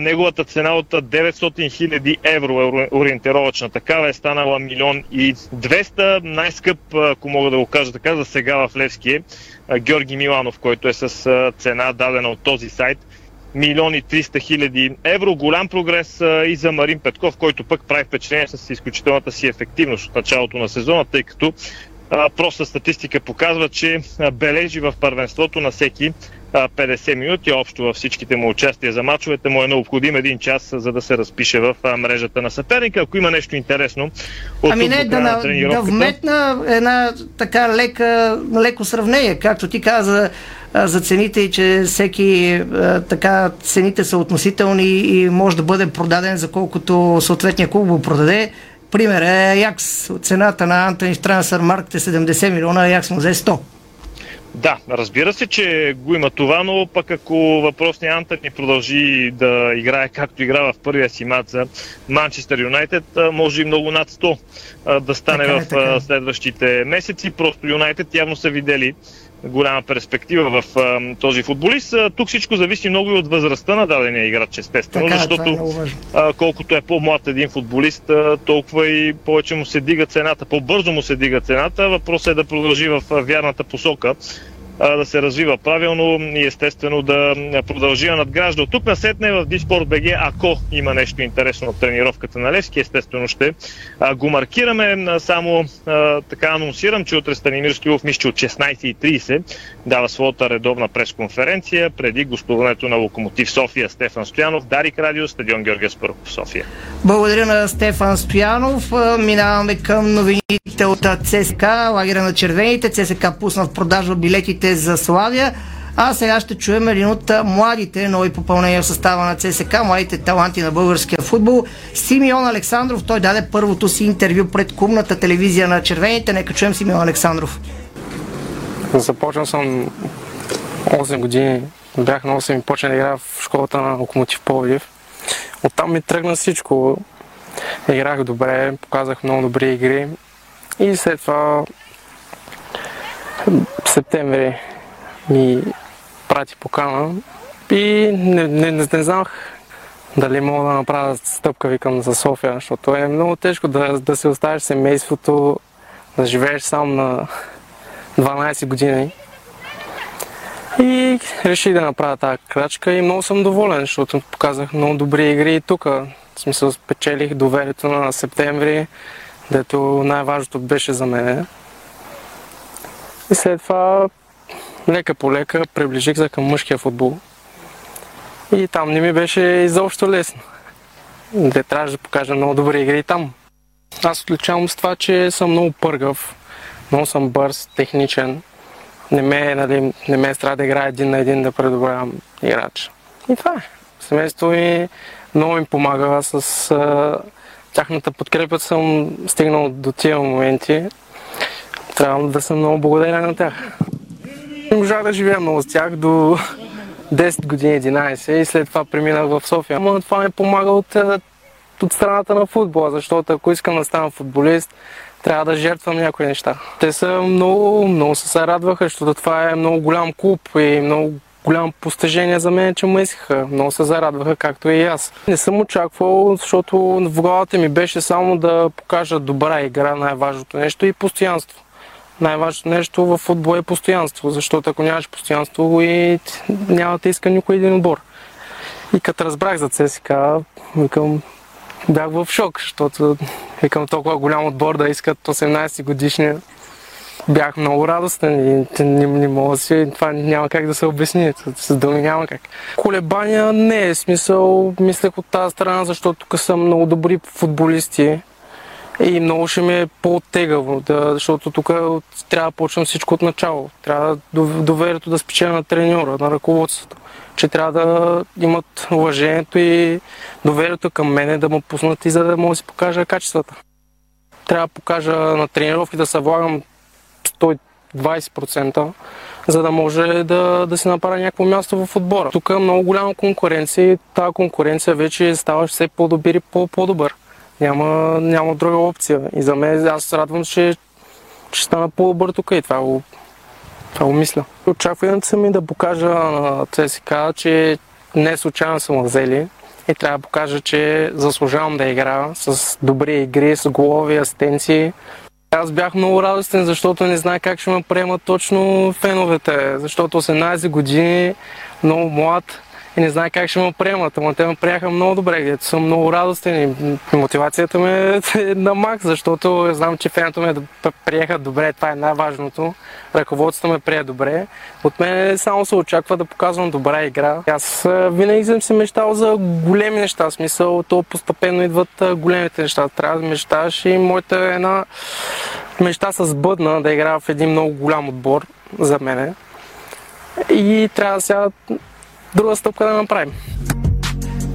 неговата цена от 900 000 евро е ориентировачна. Такава е станала милион и 200. Най-скъп, ако мога да го кажа така, за сега в Левски е Георги Миланов, който е с цена дадена от този сайт милион и 300 хиляди евро. Голям прогрес и за Марин Петков, който пък прави впечатление с изключителната си ефективност от началото на сезона, тъй като проста статистика показва, че бележи в първенството на всеки 50 минути общо във всичките му участия за мачовете му е необходим един час, за да се разпише в мрежата на съперника. Ако има нещо интересно от Ами не, да, на, да вметна една така лека, леко сравнение, както ти каза за цените и че всеки така цените са относителни и може да бъде продаден за колкото съответния клуб го продаде. Пример е Якс. Цената на Антони Трансфер Маркет е 70 милиона, а Якс му взе 100. Да, разбира се, че го има това, но пък ако въпросният Антони продължи да играе както игра в първия си мат за Манчестър Юнайтед, може и много над 100 да стане така е, в така. Е. следващите месеци. Просто Юнайтед явно са видели голяма перспектива в а, този футболист. А, тук всичко зависи много и от възрастта на дадения играч, естествено, така, е, защото е а, колкото е по-млад един футболист, а, толкова и повече му се дига цената, по-бързо му се дига цената. Въпросът е да продължи в вярната посока да се развива правилно и естествено да продължи да надгражда. От тук насетне в Диспорт БГ, ако има нещо интересно от тренировката на Левски, естествено ще го маркираме. Само така анонсирам, че утре Станимир Стоилов мисля, от 16.30 дава своята редовна пресконференция преди гостуването на Локомотив София Стефан Стоянов, Дарик Радио, стадион Георгия Спаров в София. Благодаря на Стефан Стоянов. Минаваме към новините от ЦСК, лагера на червените. ЦСК пусна в продажа билетите за Славия. А сега ще чуем един от младите нови попълнения в състава на ЦСК, младите таланти на българския футбол. Симеон Александров, той даде първото си интервю пред кумната телевизия на червените. Нека чуем Симеон Александров. Започнал съм 8 години. Бях на 8 и почна да играя в школата на Локомотив Пловдив. Оттам ми тръгна всичко. Играх добре, показах много добри игри и след това в септември ми прати покана и не, не, не, не знах дали мога да направя стъпка, викам, за София, защото е много тежко да, да се оставиш семейството, да живееш сам на 12 години. И реших да направя тази крачка и много съм доволен, защото показах много добри игри и тук. В смисъл спечелих доверието на септември, дето най-важното беше за мен. И след това лека по лека приближих се към мъжкия футбол. И там не ми беше изобщо лесно. Де трябваше да покажа много добри игри там. Аз отличавам с това, че съм много пъргав, много съм бърз, техничен. Не ме, нали, не ме страда да играя един на един да предобрявам играч. И това е. Семейството ми много им помага с а, тяхната подкрепа съм стигнал до тия моменти. Трябва да съм много благодарен на тях. Можах да живея много с тях до 10 години, 11 и след това преминах в София. Но това ми помага от, е, от страната на футбола, защото ако искам да стана футболист, трябва да жертвам някои неща. Те са много, много се радваха, защото това е много голям клуб и много голямо постижение за мен, че му искаха. Много се зарадваха, както и аз. Не съм очаквал, защото в главата ми беше само да покажа добра игра, най-важното нещо и постоянство най-важното нещо в футбол е постоянство, защото ако нямаш постоянство и няма да иска никой един отбор. И като разбрах за ЦСК, викам, бях в шок, защото викам толкова голям отбор да искат 18 годишни. бях много радостен и не, не мога си, това няма как да се обясни, с думи няма как. Колебания не е смисъл, мислех от тази страна, защото тук са много добри футболисти и много ще ми е по-тегаво, да, защото тук трябва да почнем всичко от начало. Трябва доверието да спечеля на треньора, на ръководството, че трябва да имат уважението и доверието към мене да му пуснат и за да мога да си покажа качествата. Трябва да покажа на тренировки да се влагам 120%, за да може да, да си направя някакво място в отбора. Тук е много голяма конкуренция и тази конкуренция вече става все по-добър и по-добър. Няма, няма друга опция. И за мен аз се радвам, че ще стана по-добър тук и това го, това го мисля. Очакването са ми да покажа на ЦСК, че не случайно съм взели и трябва да покажа, че заслужавам да играя с добри игри, с голови, асистенции. Аз бях много радостен, защото не знае как ще ме приемат точно феновете, защото 18 години, много млад, и не знае как ще ме приемат. Ама те ме приеха много добре, където съм много радостен и мотивацията ми е на мак, защото знам, че фената ме приеха добре, това е най-важното. Ръководството ме прие добре. От мен само се очаква да показвам добра игра. Аз винаги съм си мечтал за големи неща, смисъл, то постепенно идват големите неща. Трябва да мечташ и моята е една мечта с бъдна да играя в един много голям отбор за мене. И трябва сега друга стъпка да направим.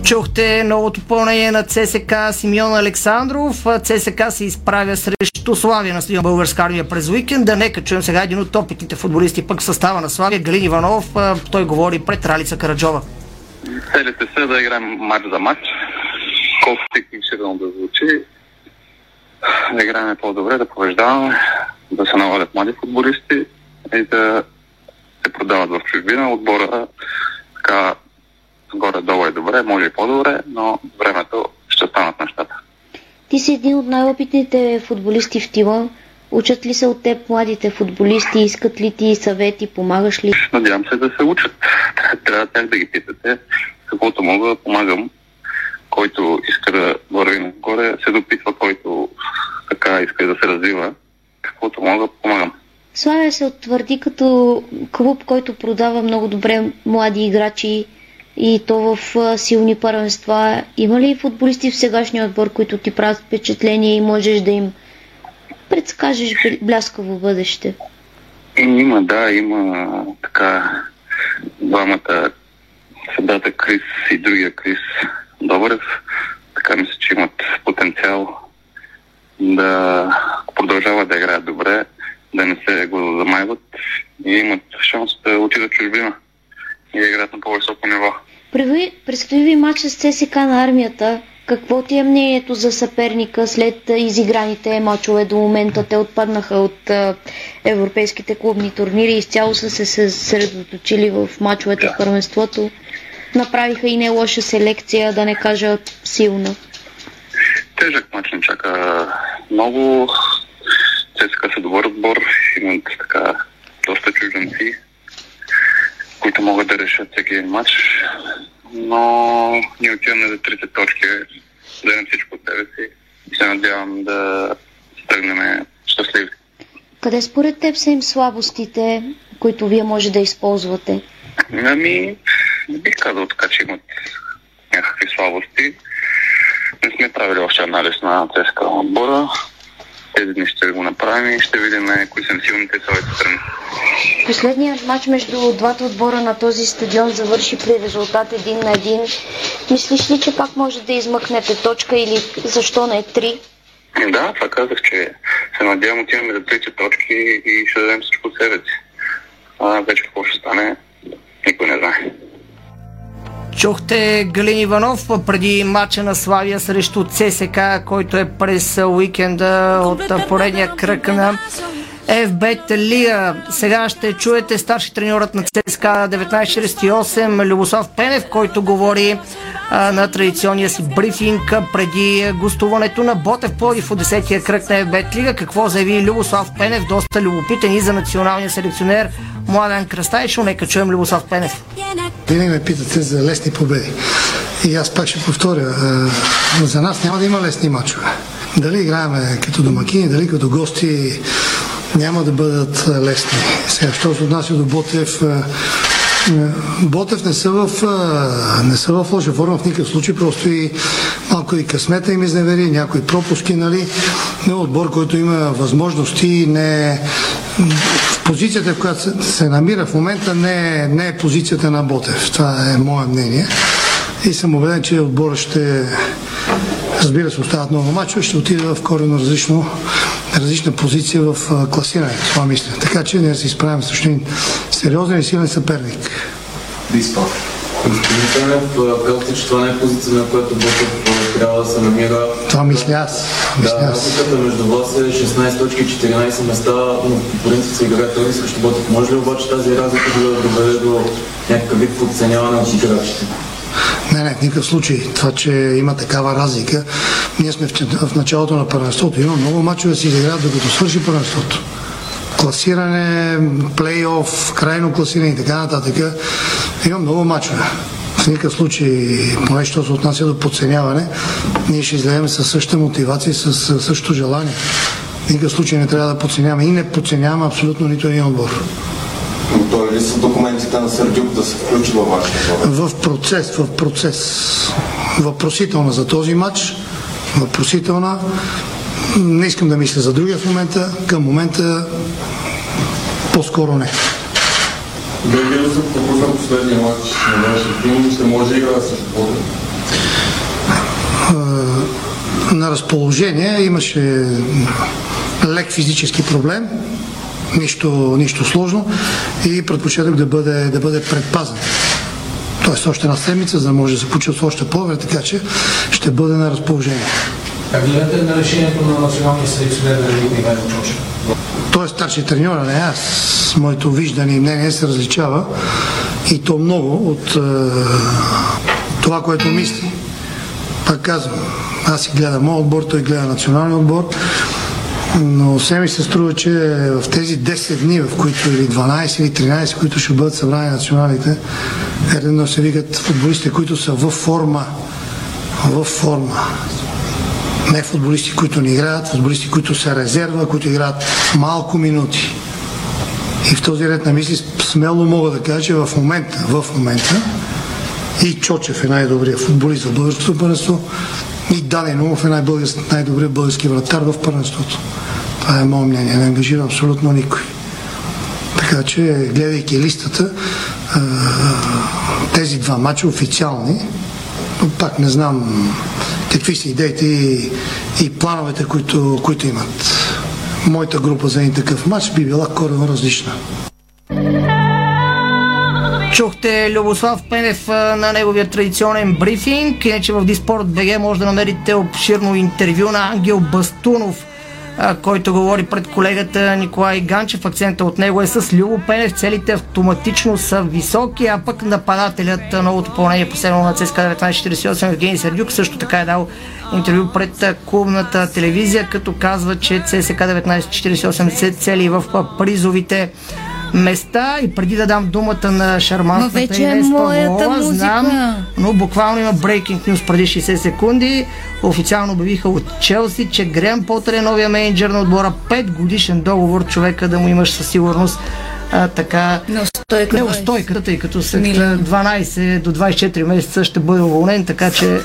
Чухте новото пълнение на ЦСК Симеон Александров. ЦСК се изправя срещу Славия на стадион Българска армия през уикенда. Нека чуем сега един от опитните футболисти пък в състава на Славия, Галин Иванов. Той говори пред Ралица Караджова. Целите са да играем матч за матч. Колкото технически да звучи, да играем по-добре, да побеждаваме, да се навалят млади футболисти и да се продават в чужбина. Отбора така горе-долу е добре, може и по-добре, но времето ще станат нещата. Ти си един от най-опитните футболисти в тила. Учат ли се от теб младите футболисти? Искат ли ти съвети? Помагаш ли? Надявам се да се учат. Трябва тях да ги питате. Каквото мога да помагам. Който иска да върви нагоре, се допитва, който така иска да се развива. Каквото мога, помагам. Славия се утвърди като клуб, който продава много добре млади играчи и то в силни първенства. Има ли футболисти в сегашния отбор, които ти правят впечатление и можеш да им предскажеш бляскаво бъдеще? Има, да, има така двамата съдата Крис и другия Крис Добрев. Така мисля, че имат потенциал да продължават да играят добре да не се го замайват и имат шанс да отидат чужбина и да играят на по-високо ниво. Предстои ви матч с ЦСК на армията. Какво ти е мнението за съперника след изиграните мачове до момента? Те отпаднаха от европейските клубни турнири, изцяло са се съсредоточили в мачовете да. в първенството. Направиха и не лоша селекция, да не кажа силна. Тежък мач не чака много. ЦСКА са добър отбор, имат така доста чужденци, които могат да решат всеки един матч, но ние отиваме за трите точки, дадем всичко от себе си и се надявам да стъгнем щастливи. Къде според теб са им слабостите, които вие може да използвате? Ами, не бих казал така, че имат някакви слабости. Не сме правили още анализ на ЦСКА отбора тези дни ще го направим и ще видим кои са силните своите страни. Последният матч между двата отбора на този стадион завърши при резултат един на един. Мислиш ли, че пак може да измъкнете точка или защо не три? Да, това казах, че се надявам отиваме за трите точки и ще дадем всичко от себе си. А вече какво ще стане, никой не знае. Чухте Галин Иванов преди матча на Славия срещу ЦСК, който е през уикенда от поредния кръг на FBET Лига. Сега ще чуете старши треньорът на ЦСКА 1948 Любослав Пенев, който говори а, на традиционния си брифинг преди гостуването на Ботев Плодив от 10-я кръг на FBET Лига. Какво заяви Любослав Пенев? Доста любопитен и за националния селекционер Младен Крастайшо. Нека чуем Любослав Пенев. Винаги ме питате за лесни победи. И аз пак ще повторя. За нас няма да има лесни мачове. Дали играеме като домакини, дали като гости, няма да бъдат лесни. Сега, що се отнася до Ботев, Ботев не са в, не са в лоша форма в никакъв случай, просто и малко и късмета им изневери, някои пропуски, нали, но отбор, който има възможности, не позицията, в която се, намира в момента, не е, не е позицията на Ботев. Това е мое мнение. И съм убеден, че отборът ще разбира се, остават много мачове, ще отиде в коренно различно, различна позиция в класирането. Това мисля. Така че ние се изправим срещу един сериозен и силен съперник. Диспа. Господин казвате, че това не е позиция, на която Ботев трябва да се намира. Това мисля аз. Мисля да, разликата между вас е 16 точки 14 места, но по принцип се играе този срещу Ботев. Може ли обаче тази разлика да доведе до някакъв вид подценяване от играчите? Не, не, в никакъв случай. Това, че има такава разлика. Ние сме в, в началото на първенството. Има много мачове да се изиграят, докато свърши първенството. Класиране, плейоф, крайно класиране и така нататък. Има много мачове. В никакъв случай, поне що се отнася до подценяване, ние ще излезем със същата мотивация, с същото желание. В никакъв случай не трябва да подценяваме и не подценяваме абсолютно нито един отбор. Готови ли са документите на Сърдюк да се включи във вашата В процес, в процес. Въпросителна за този матч. Въпросителна. Не искам да мисля за другия в момента. Към момента по-скоро не. Дали да се пропусна последния матч на вашия тим, ще може да играе с На разположение имаше лек физически проблем нищо, нищо сложно и предпочитах да бъде, да бъде предпазен. Тоест още една седмица, за да може да се почувства още по-добре, така че ще бъде на разположение. Как гледате на решението на националния селекционер да Велик Ивайло Чочев? Той е старши треньор, а не аз. Моето виждане и мнение се различава и то много от е, това, което мисли. Пак казвам, аз си гледам моят отбор, той гледа националния отбор но все ми се струва, че в тези 10 дни, в които или 12 или 13, които ще бъдат събрани националите, редно се викат футболисти, които са във форма. Във форма. Не футболисти, които не играят, футболисти, които са резерва, които играят малко минути. И в този ред на мисли смело мога да кажа, че в момента, в момента и Чочев е най-добрият футболист в българското първенство, и Дани Нумов е най-добрият най български вратар в първенството. Това е мое мнение. Не ангажира абсолютно никой. Така че, гледайки листата, тези два мача официални, но пак не знам какви са идеите и, и плановете, които, които имат. Моята група за един такъв матч би била коренно различна. Чухте Любослав Пенев на неговия традиционен брифинг. Иначе в Диспорт БГ може да намерите обширно интервю на Ангел Бастунов, който говори пред колегата Николай Ганчев. Акцента от него е с Любо Пенев. Целите автоматично са високи, а пък нападателят новото допълнение последно на ЦСКА 1948 Евгений Сердюк също така е дал интервю пред клубната телевизия, като казва, че ЦСКА 1948 се цели в призовите места и преди да дам думата на шармантната вече е моята музика. знам, но буквално има breaking news преди 60 секунди. Официално обявиха от Челси, че Грем Потър е новия менеджер на отбора. 5 годишен договор човека да му имаш със сигурност а, така неустойка, неустойката, тъй като след 12 до 24 месеца ще бъде уволнен, така че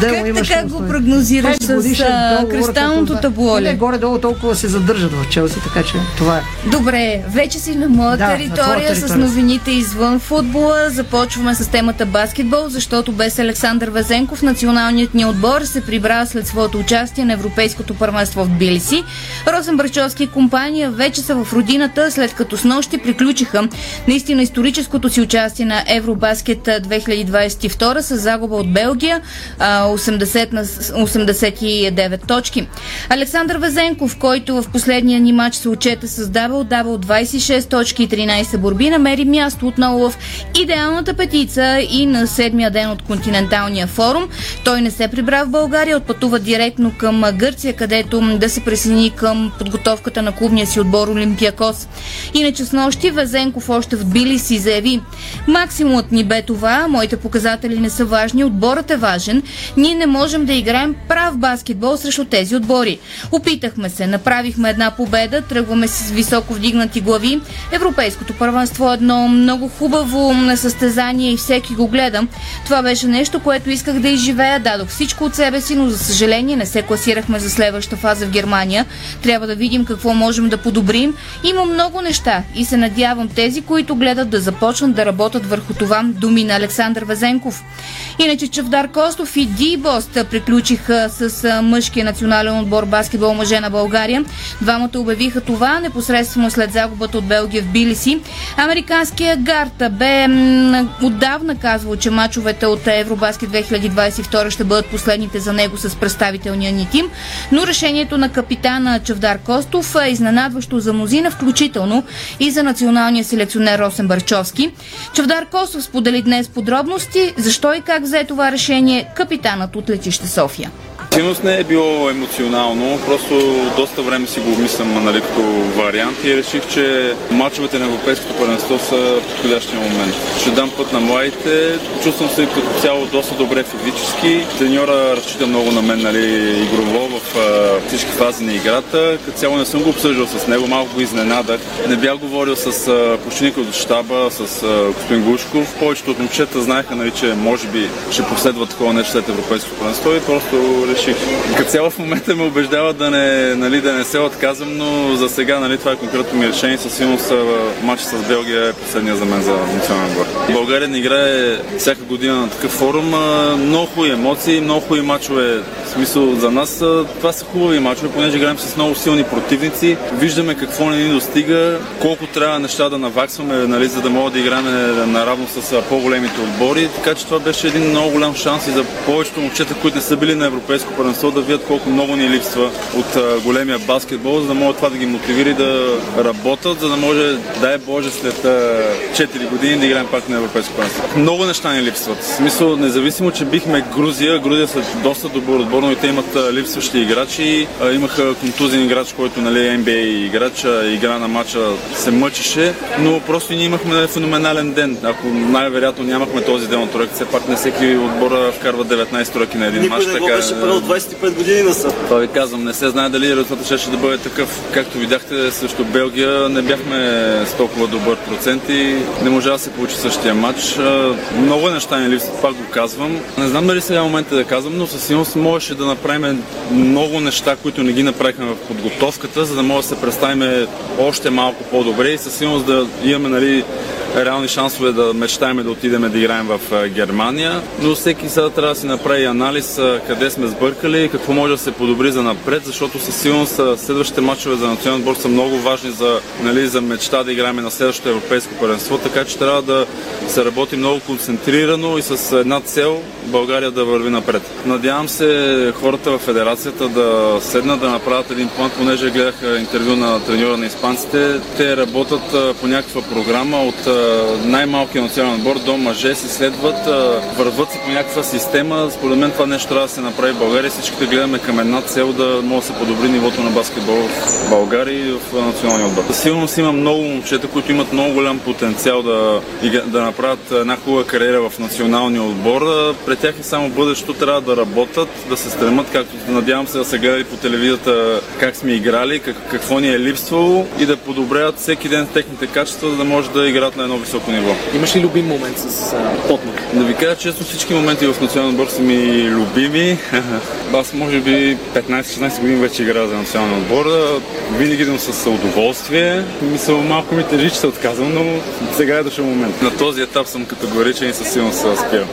да му имаш така го прогнозираш с договор, кристалното табло? Не, горе-долу толкова се задържат в Челси, така че това е. Добре, вече си на моя да, територия, на територия с новините извън футбола. Започваме с темата баскетбол, защото без Александър Везенков националният ни отбор се прибра след своето участие на Европейското първенство в Тбилиси. Росен Брачовски и компания вече са в родината, след като с нощи приключиха наистина историческото си участие на Евробаскет 2022 с загуба от Белгия 80 на 89 точки. Александър Везенков, който в последния ни матч се отчета с дабъл, дабъл 26 точки и 13 борби, намери място отново в идеалната петица и на седмия ден от континенталния форум. Той не се прибра в България, отпътува директно към Гърция, където да се присъедини към подготовката на клубния си отбор Олимпиакос. Иначе с нощи Везенков още в Били си заяви Максимумът ни бе това, моите показатели не са важни, отборът е важен ние не можем да играем прав баскетбол срещу тези отбори. Опитахме се, направихме една победа, тръгваме с високо вдигнати глави. Европейското първенство е едно много хубаво състезание и всеки го гледам. Това беше нещо, което исках да изживея. Дадох всичко от себе си, но за съжаление не се класирахме за следваща фаза в Германия. Трябва да видим какво можем да подобрим. Има много неща и се надявам тези, които гледат да започнат да работят върху това, думи на Александър Везенков. Иначе Чавдар Костов и Ди Бост приключиха с мъжкия национален отбор баскетбол мъже на България. Двамата обявиха това непосредствено след загубата от Белгия в Билиси. Американския гард бе отдавна казвал, че мачовете от Евробаскет 2022 ще бъдат последните за него с представителния ни тим, но решението на капитана Чавдар Костов е изненадващо за мнозина, включително и за националния селекционер Росен Барчовски. Чавдар Костов сподели днес подробности, защо и как взе това решение капитанът от летище София. Силност не е било емоционално, просто доста време си го обмислям нали, като вариант и реших, че мачовете на Европейското първенство са подходящия момент. Ще дам път на младите, чувствам се като цяло доста добре физически. Треньора разчита много на мен нали, игрово в а, всички фази на играта. Като цяло не съм го обсъждал с него, малко го изненадах. Не бях говорил с починика от щаба, с а, господин Гушков. Повечето от момчета знаеха, нали, че може би ще последва такова нещо след Европейското първенство и просто реших реших. Като цяло в момента ме убеждава да не, нали, да не се отказвам, но за сега нали, това е конкретно ми решение. Със сигурност матч с Белгия е последния за мен за национален отбор. България не играе всяка година на такъв форум. Много хубави емоции, много хубави мачове. В смисъл за нас това са хубави мачове, понеже играем с много силни противници. Виждаме какво не ни достига, колко трябва неща да наваксваме, нали, за да могат да играем наравно с по-големите отбори. Така че това беше един много голям шанс и за повечето момчета, които не са били на европейско първенство, да видят колко много ни липсва от големия баскетбол, за да могат това да ги мотивира и да работят, за да може, дай Боже, след а, 4 години да играем пак на европейско първенство. Много неща ни липсват. В смисъл, независимо, че бихме Грузия, Грузия след доста добър отбор, но и те имат липсващи играчи. Имаха контузен играч, който нали, NBA играч, игра на матча се мъчеше, но просто ние имахме феноменален ден. Ако най-вероятно нямахме този ден от тройка, все пак не всеки отбора вкарва 19 тройки на един матч. Така, 25 години на са. Това ви казвам, не се знае дали резултатът ще да бъде такъв. Както видяхте, срещу Белгия не бяхме с толкова добър процент и не можа да се получи същия матч. Много неща ни липсват, пак го казвам. Не знам дали сега е момента да казвам, но със сигурност можеше да направим много неща, които не ги направихме в подготовката, за да може да се представим още малко по-добре и със сигурност да имаме нали, реални шансове да мечтаем да отидем да играем в Германия, но всеки сега трябва да си направи анализ къде сме сбъркали и какво може да се подобри за напред, защото със сигурност следващите матчове за национален отбор са много важни за, нали, за мечта да играем на следващото европейско първенство, така че трябва да се работи много концентрирано и с една цел България да върви напред. Надявам се хората в федерацията да седнат да направят един план, понеже гледах интервю на треньора на испанците. Те работят по някаква програма от най-малкия национален отбор до мъже си следват, върват си по някаква система. Според мен това нещо трябва да се направи в България. Всички гледаме към една цел да може да се подобри нивото на баскетбол в България и в националния отбор. Сигурно си има много момчета, които имат много голям потенциал да, да направят една хубава кариера в националния отбор. Пред тях е само бъдещето, трябва да работят, да се стремат, както надявам се да се гледали по телевизията как сме играли, как, какво ни е липсвало и да подобряват всеки ден техните качества, за да може да играят на едно високо ниво. Имаш ли любим момент с Потмак? Да ви кажа честно, всички моменти в националния отбор са ми любими. Аз може би 15-16 години вече играя за националния отбор. Винаги идвам с удоволствие. Мисля, малко ми тежи, че се отказвам, но сега е дошъл момент. На този етап съм категоричен и със сигурност се спирам.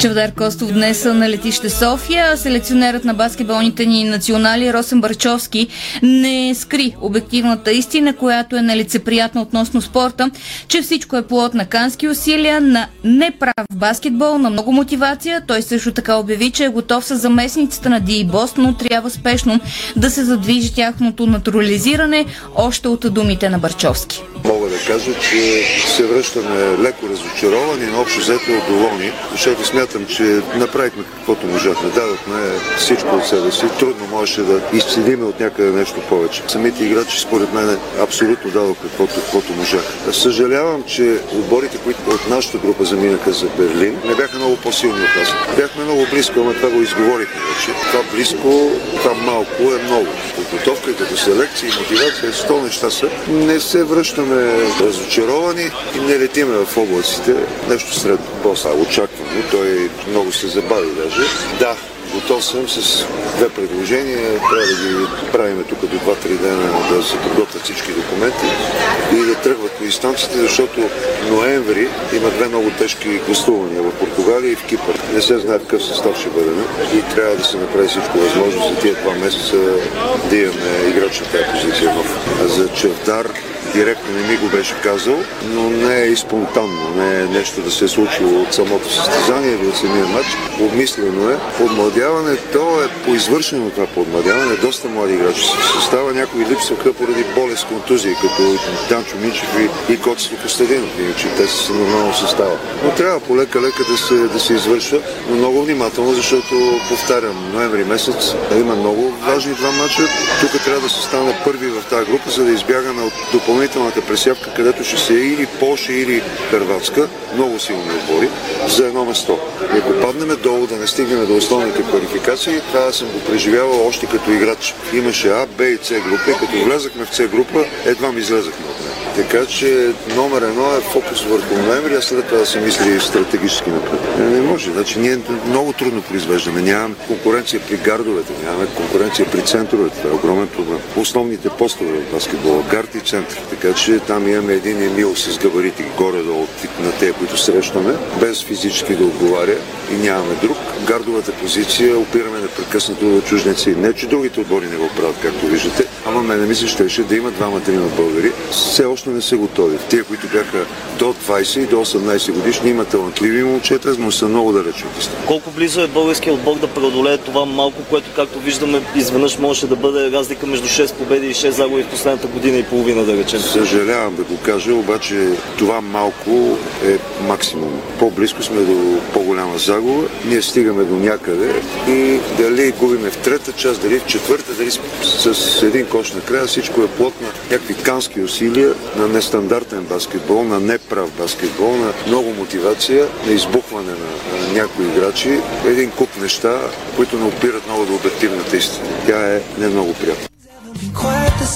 Чавдар Костов днес на летище София. Селекционерът на баскетболните ни национали Росен Барчовски не скри обективната истина, която е нелицеприятна относно спорта, че всичко е плод на кански усилия, на неправ баскетбол, на много мотивация. Той също така обяви, че е готов с заместницата на Ди Бост, но трябва спешно да се задвижи тяхното натурализиране още от думите на Барчовски. Мога да кажа, че се връщаме леко разочаровани, но общо взето доволни, защото смятам, че направихме каквото можахме. Дадохме всичко от себе си. Трудно можеше да изцедиме от някъде нещо повече. Самите играчи, според мен, абсолютно дадох каквото, каквото можах. Съжалявам, че отборите, които от нашата група заминаха за Берлин, не бяха много по-силни от нас. Бяхме много близко, ама това го изговорихме вече. Това близко, това малко е много. Подготовка като селекция и мотивация, сто неща са. Не се връщаме разочаровани и не летиме в облаците. Нещо средно. После очаквано. Той много се забави даже. Да, Готов съм с две предложения. Трябва да ги правим тук до 2-3 дена да се подготвят всички документи и да тръгват по инстанциите, защото ноември има две много тежки гостувания в Португалия и в Кипър. Не се знае какъв състав ще бъде и трябва да се направи всичко възможно за тия два месеца да имаме играч на тази позиция. За Чевдар директно не ми го беше казал, но не е и спонтанно, не е нещо да се е случило от самото състезание или от самия матч. Обмислено е. Подмладяването е по извършено това подмладяване. Доста млади играчи се състава. Някои липсваха поради болест, контузии, като Данчо Мичев и, и Коцето Костадинов. Иначе те са нормално състава. Но трябва полека-лека да се, да се извършва, но много внимателно, защото, повтарям, ноември месец има много важни два мача. Тук трябва да се стане първи в тази група, за да избягаме от допълнително допълнителната пресявка, където ще се е или Польша, или Хрватска, много силни отбори, за едно место. И ако паднем долу, да не стигнем до основните квалификации, това съм го преживявал още като играч. Имаше А, Б и С и като влезахме в С група, едва ми излезахме от нея. Така че номер едно е фокус върху ноември, а след това да се мисли стратегически напред. Не, не може. Значи ние много трудно произвеждаме. Нямаме конкуренция при гардовете, нямаме конкуренция при центровете. Това е огромен проблем. Основните постове в баскетбола, гард и център. Така че там имаме един емил с габарити горе-долу на те, които срещаме, без физически да отговаря и нямаме друг. Гардовата позиция опираме непрекъснато до чужденци. Не, че другите отбори не го правят, както виждате, ама мене ми се щеше да има двама-трима българи. Все още не са готови. Те, които бяха до 20 и до 18 годишни, има талантливи момчета, но са много далеч от истина. Колко близо е българският отбор да преодолее това малко, което, както виждаме, изведнъж можеше да бъде разлика между 6 победи и 6 загуби в последната година и половина, да речем? Съжалявам да го кажа, обаче това малко е максимум. По-близко сме до по-голяма загуба. Ние стигаме до някъде и дали губиме в трета част, дали в четвърта, дали с, с един кош накрая, всичко е плод на някакви кански усилия, на нестандартен баскетбол, на неправ баскетбол, на много мотивация, на избухване на, на някои играчи. Един куп неща, които не опират много до обективната истина. Тя е не много приятна.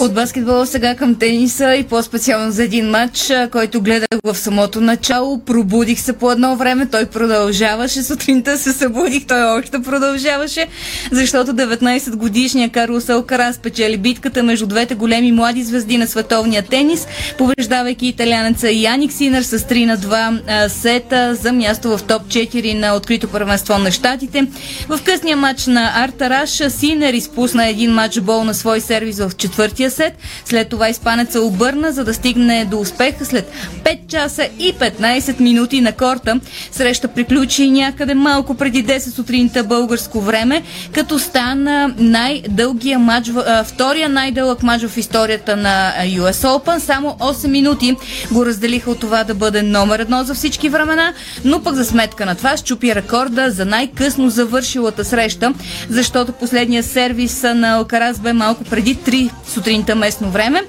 От баскетбола сега към тениса и по-специално за един матч, който гледах в самото начало. Пробудих се по едно време, той продължаваше. Сутринта се събудих, той още продължаваше, защото 19 годишния Карлос Алкарас спечели битката между двете големи млади звезди на световния тенис, побеждавайки италянеца Яник Синер с 3 на 2 сета за място в топ 4 на открито първенство на щатите. В късния матч на Артараш Синер изпусна един матч бол на свой сервис в четвъртия сет. След това испанеца обърна, за да стигне до успеха след 5 часа и 15 минути на корта. Среща приключи някъде малко преди 10 сутринта българско време, като стана най-дългия матч, втория най-дълъг матч в историята на US Open. Само 8 минути го разделиха от това да бъде номер едно за всички времена, но пък за сметка на това щупи рекорда за най-късно завършилата среща, защото последния сервис на Алкарас бе малко преди 3 сутринта местно време.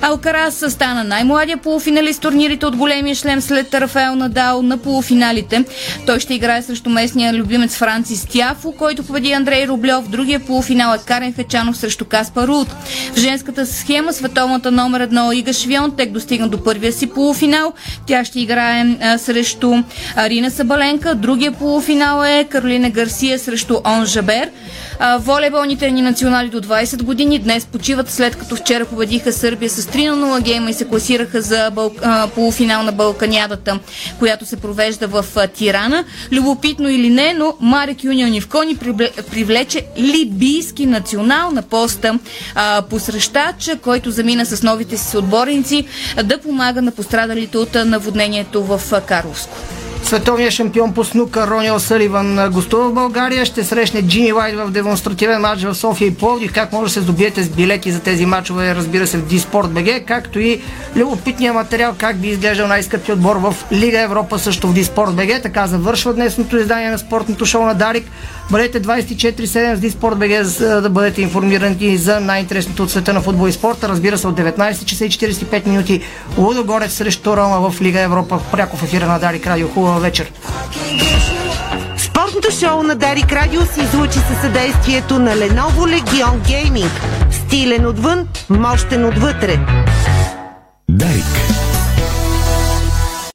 Алкарас стана най-младия полуфиналист турнирите от големия шлем след Рафаел Надал на полуфиналите. Той ще играе срещу местния любимец Францис Тяфо, който победи Андрей Рублев. Другия полуфинал е Карен Хачанов срещу Каспар Рут. В женската схема световната номер едно Ига Швион тек достигна до първия си полуфинал. Тя ще играе а, срещу Арина Сабаленка. Другия полуфинал е Каролина Гарсия срещу Он Жабер. волейболните ни национали до 20 години днес почиват след като вчера победиха Сърбия с 3 на 0 гейма и се класираха за бъл... а, полуфинал на Балканядата, която се провежда в Тирана. Любопитно или не, но Марек Юнион Ивкони привлече либийски национал на поста а, посрещач, който замина с новите си отборници да помага на пострадалите от наводнението в Карловско. Световният шампион по снука Рони Осъливан гостува в България. Ще срещне Джини Лайт в демонстративен матч в София и Пловдив. Как може да се здобиете с билети за тези матчове, разбира се, в Диспорт БГ, както и любопитния материал как би изглеждал най-скъпи отбор в Лига Европа, също в Диспорт БГ. Така завършва днесното издание на спортното шоу на Дарик. Бъдете 24-7 с Диспорт БГ, за да бъдете информирани за най-интересното от света на футбол и спорта. Разбира се, от 19 часа и 45 минути Лудогорец срещу Рома в Лига Европа. Пряко в ефира на Дарик Радио. Хубава вечер. Спортното шоу на Дарик Радио се излучи със съдействието на Lenovo Legion Gaming. Стилен отвън, мощен отвътре.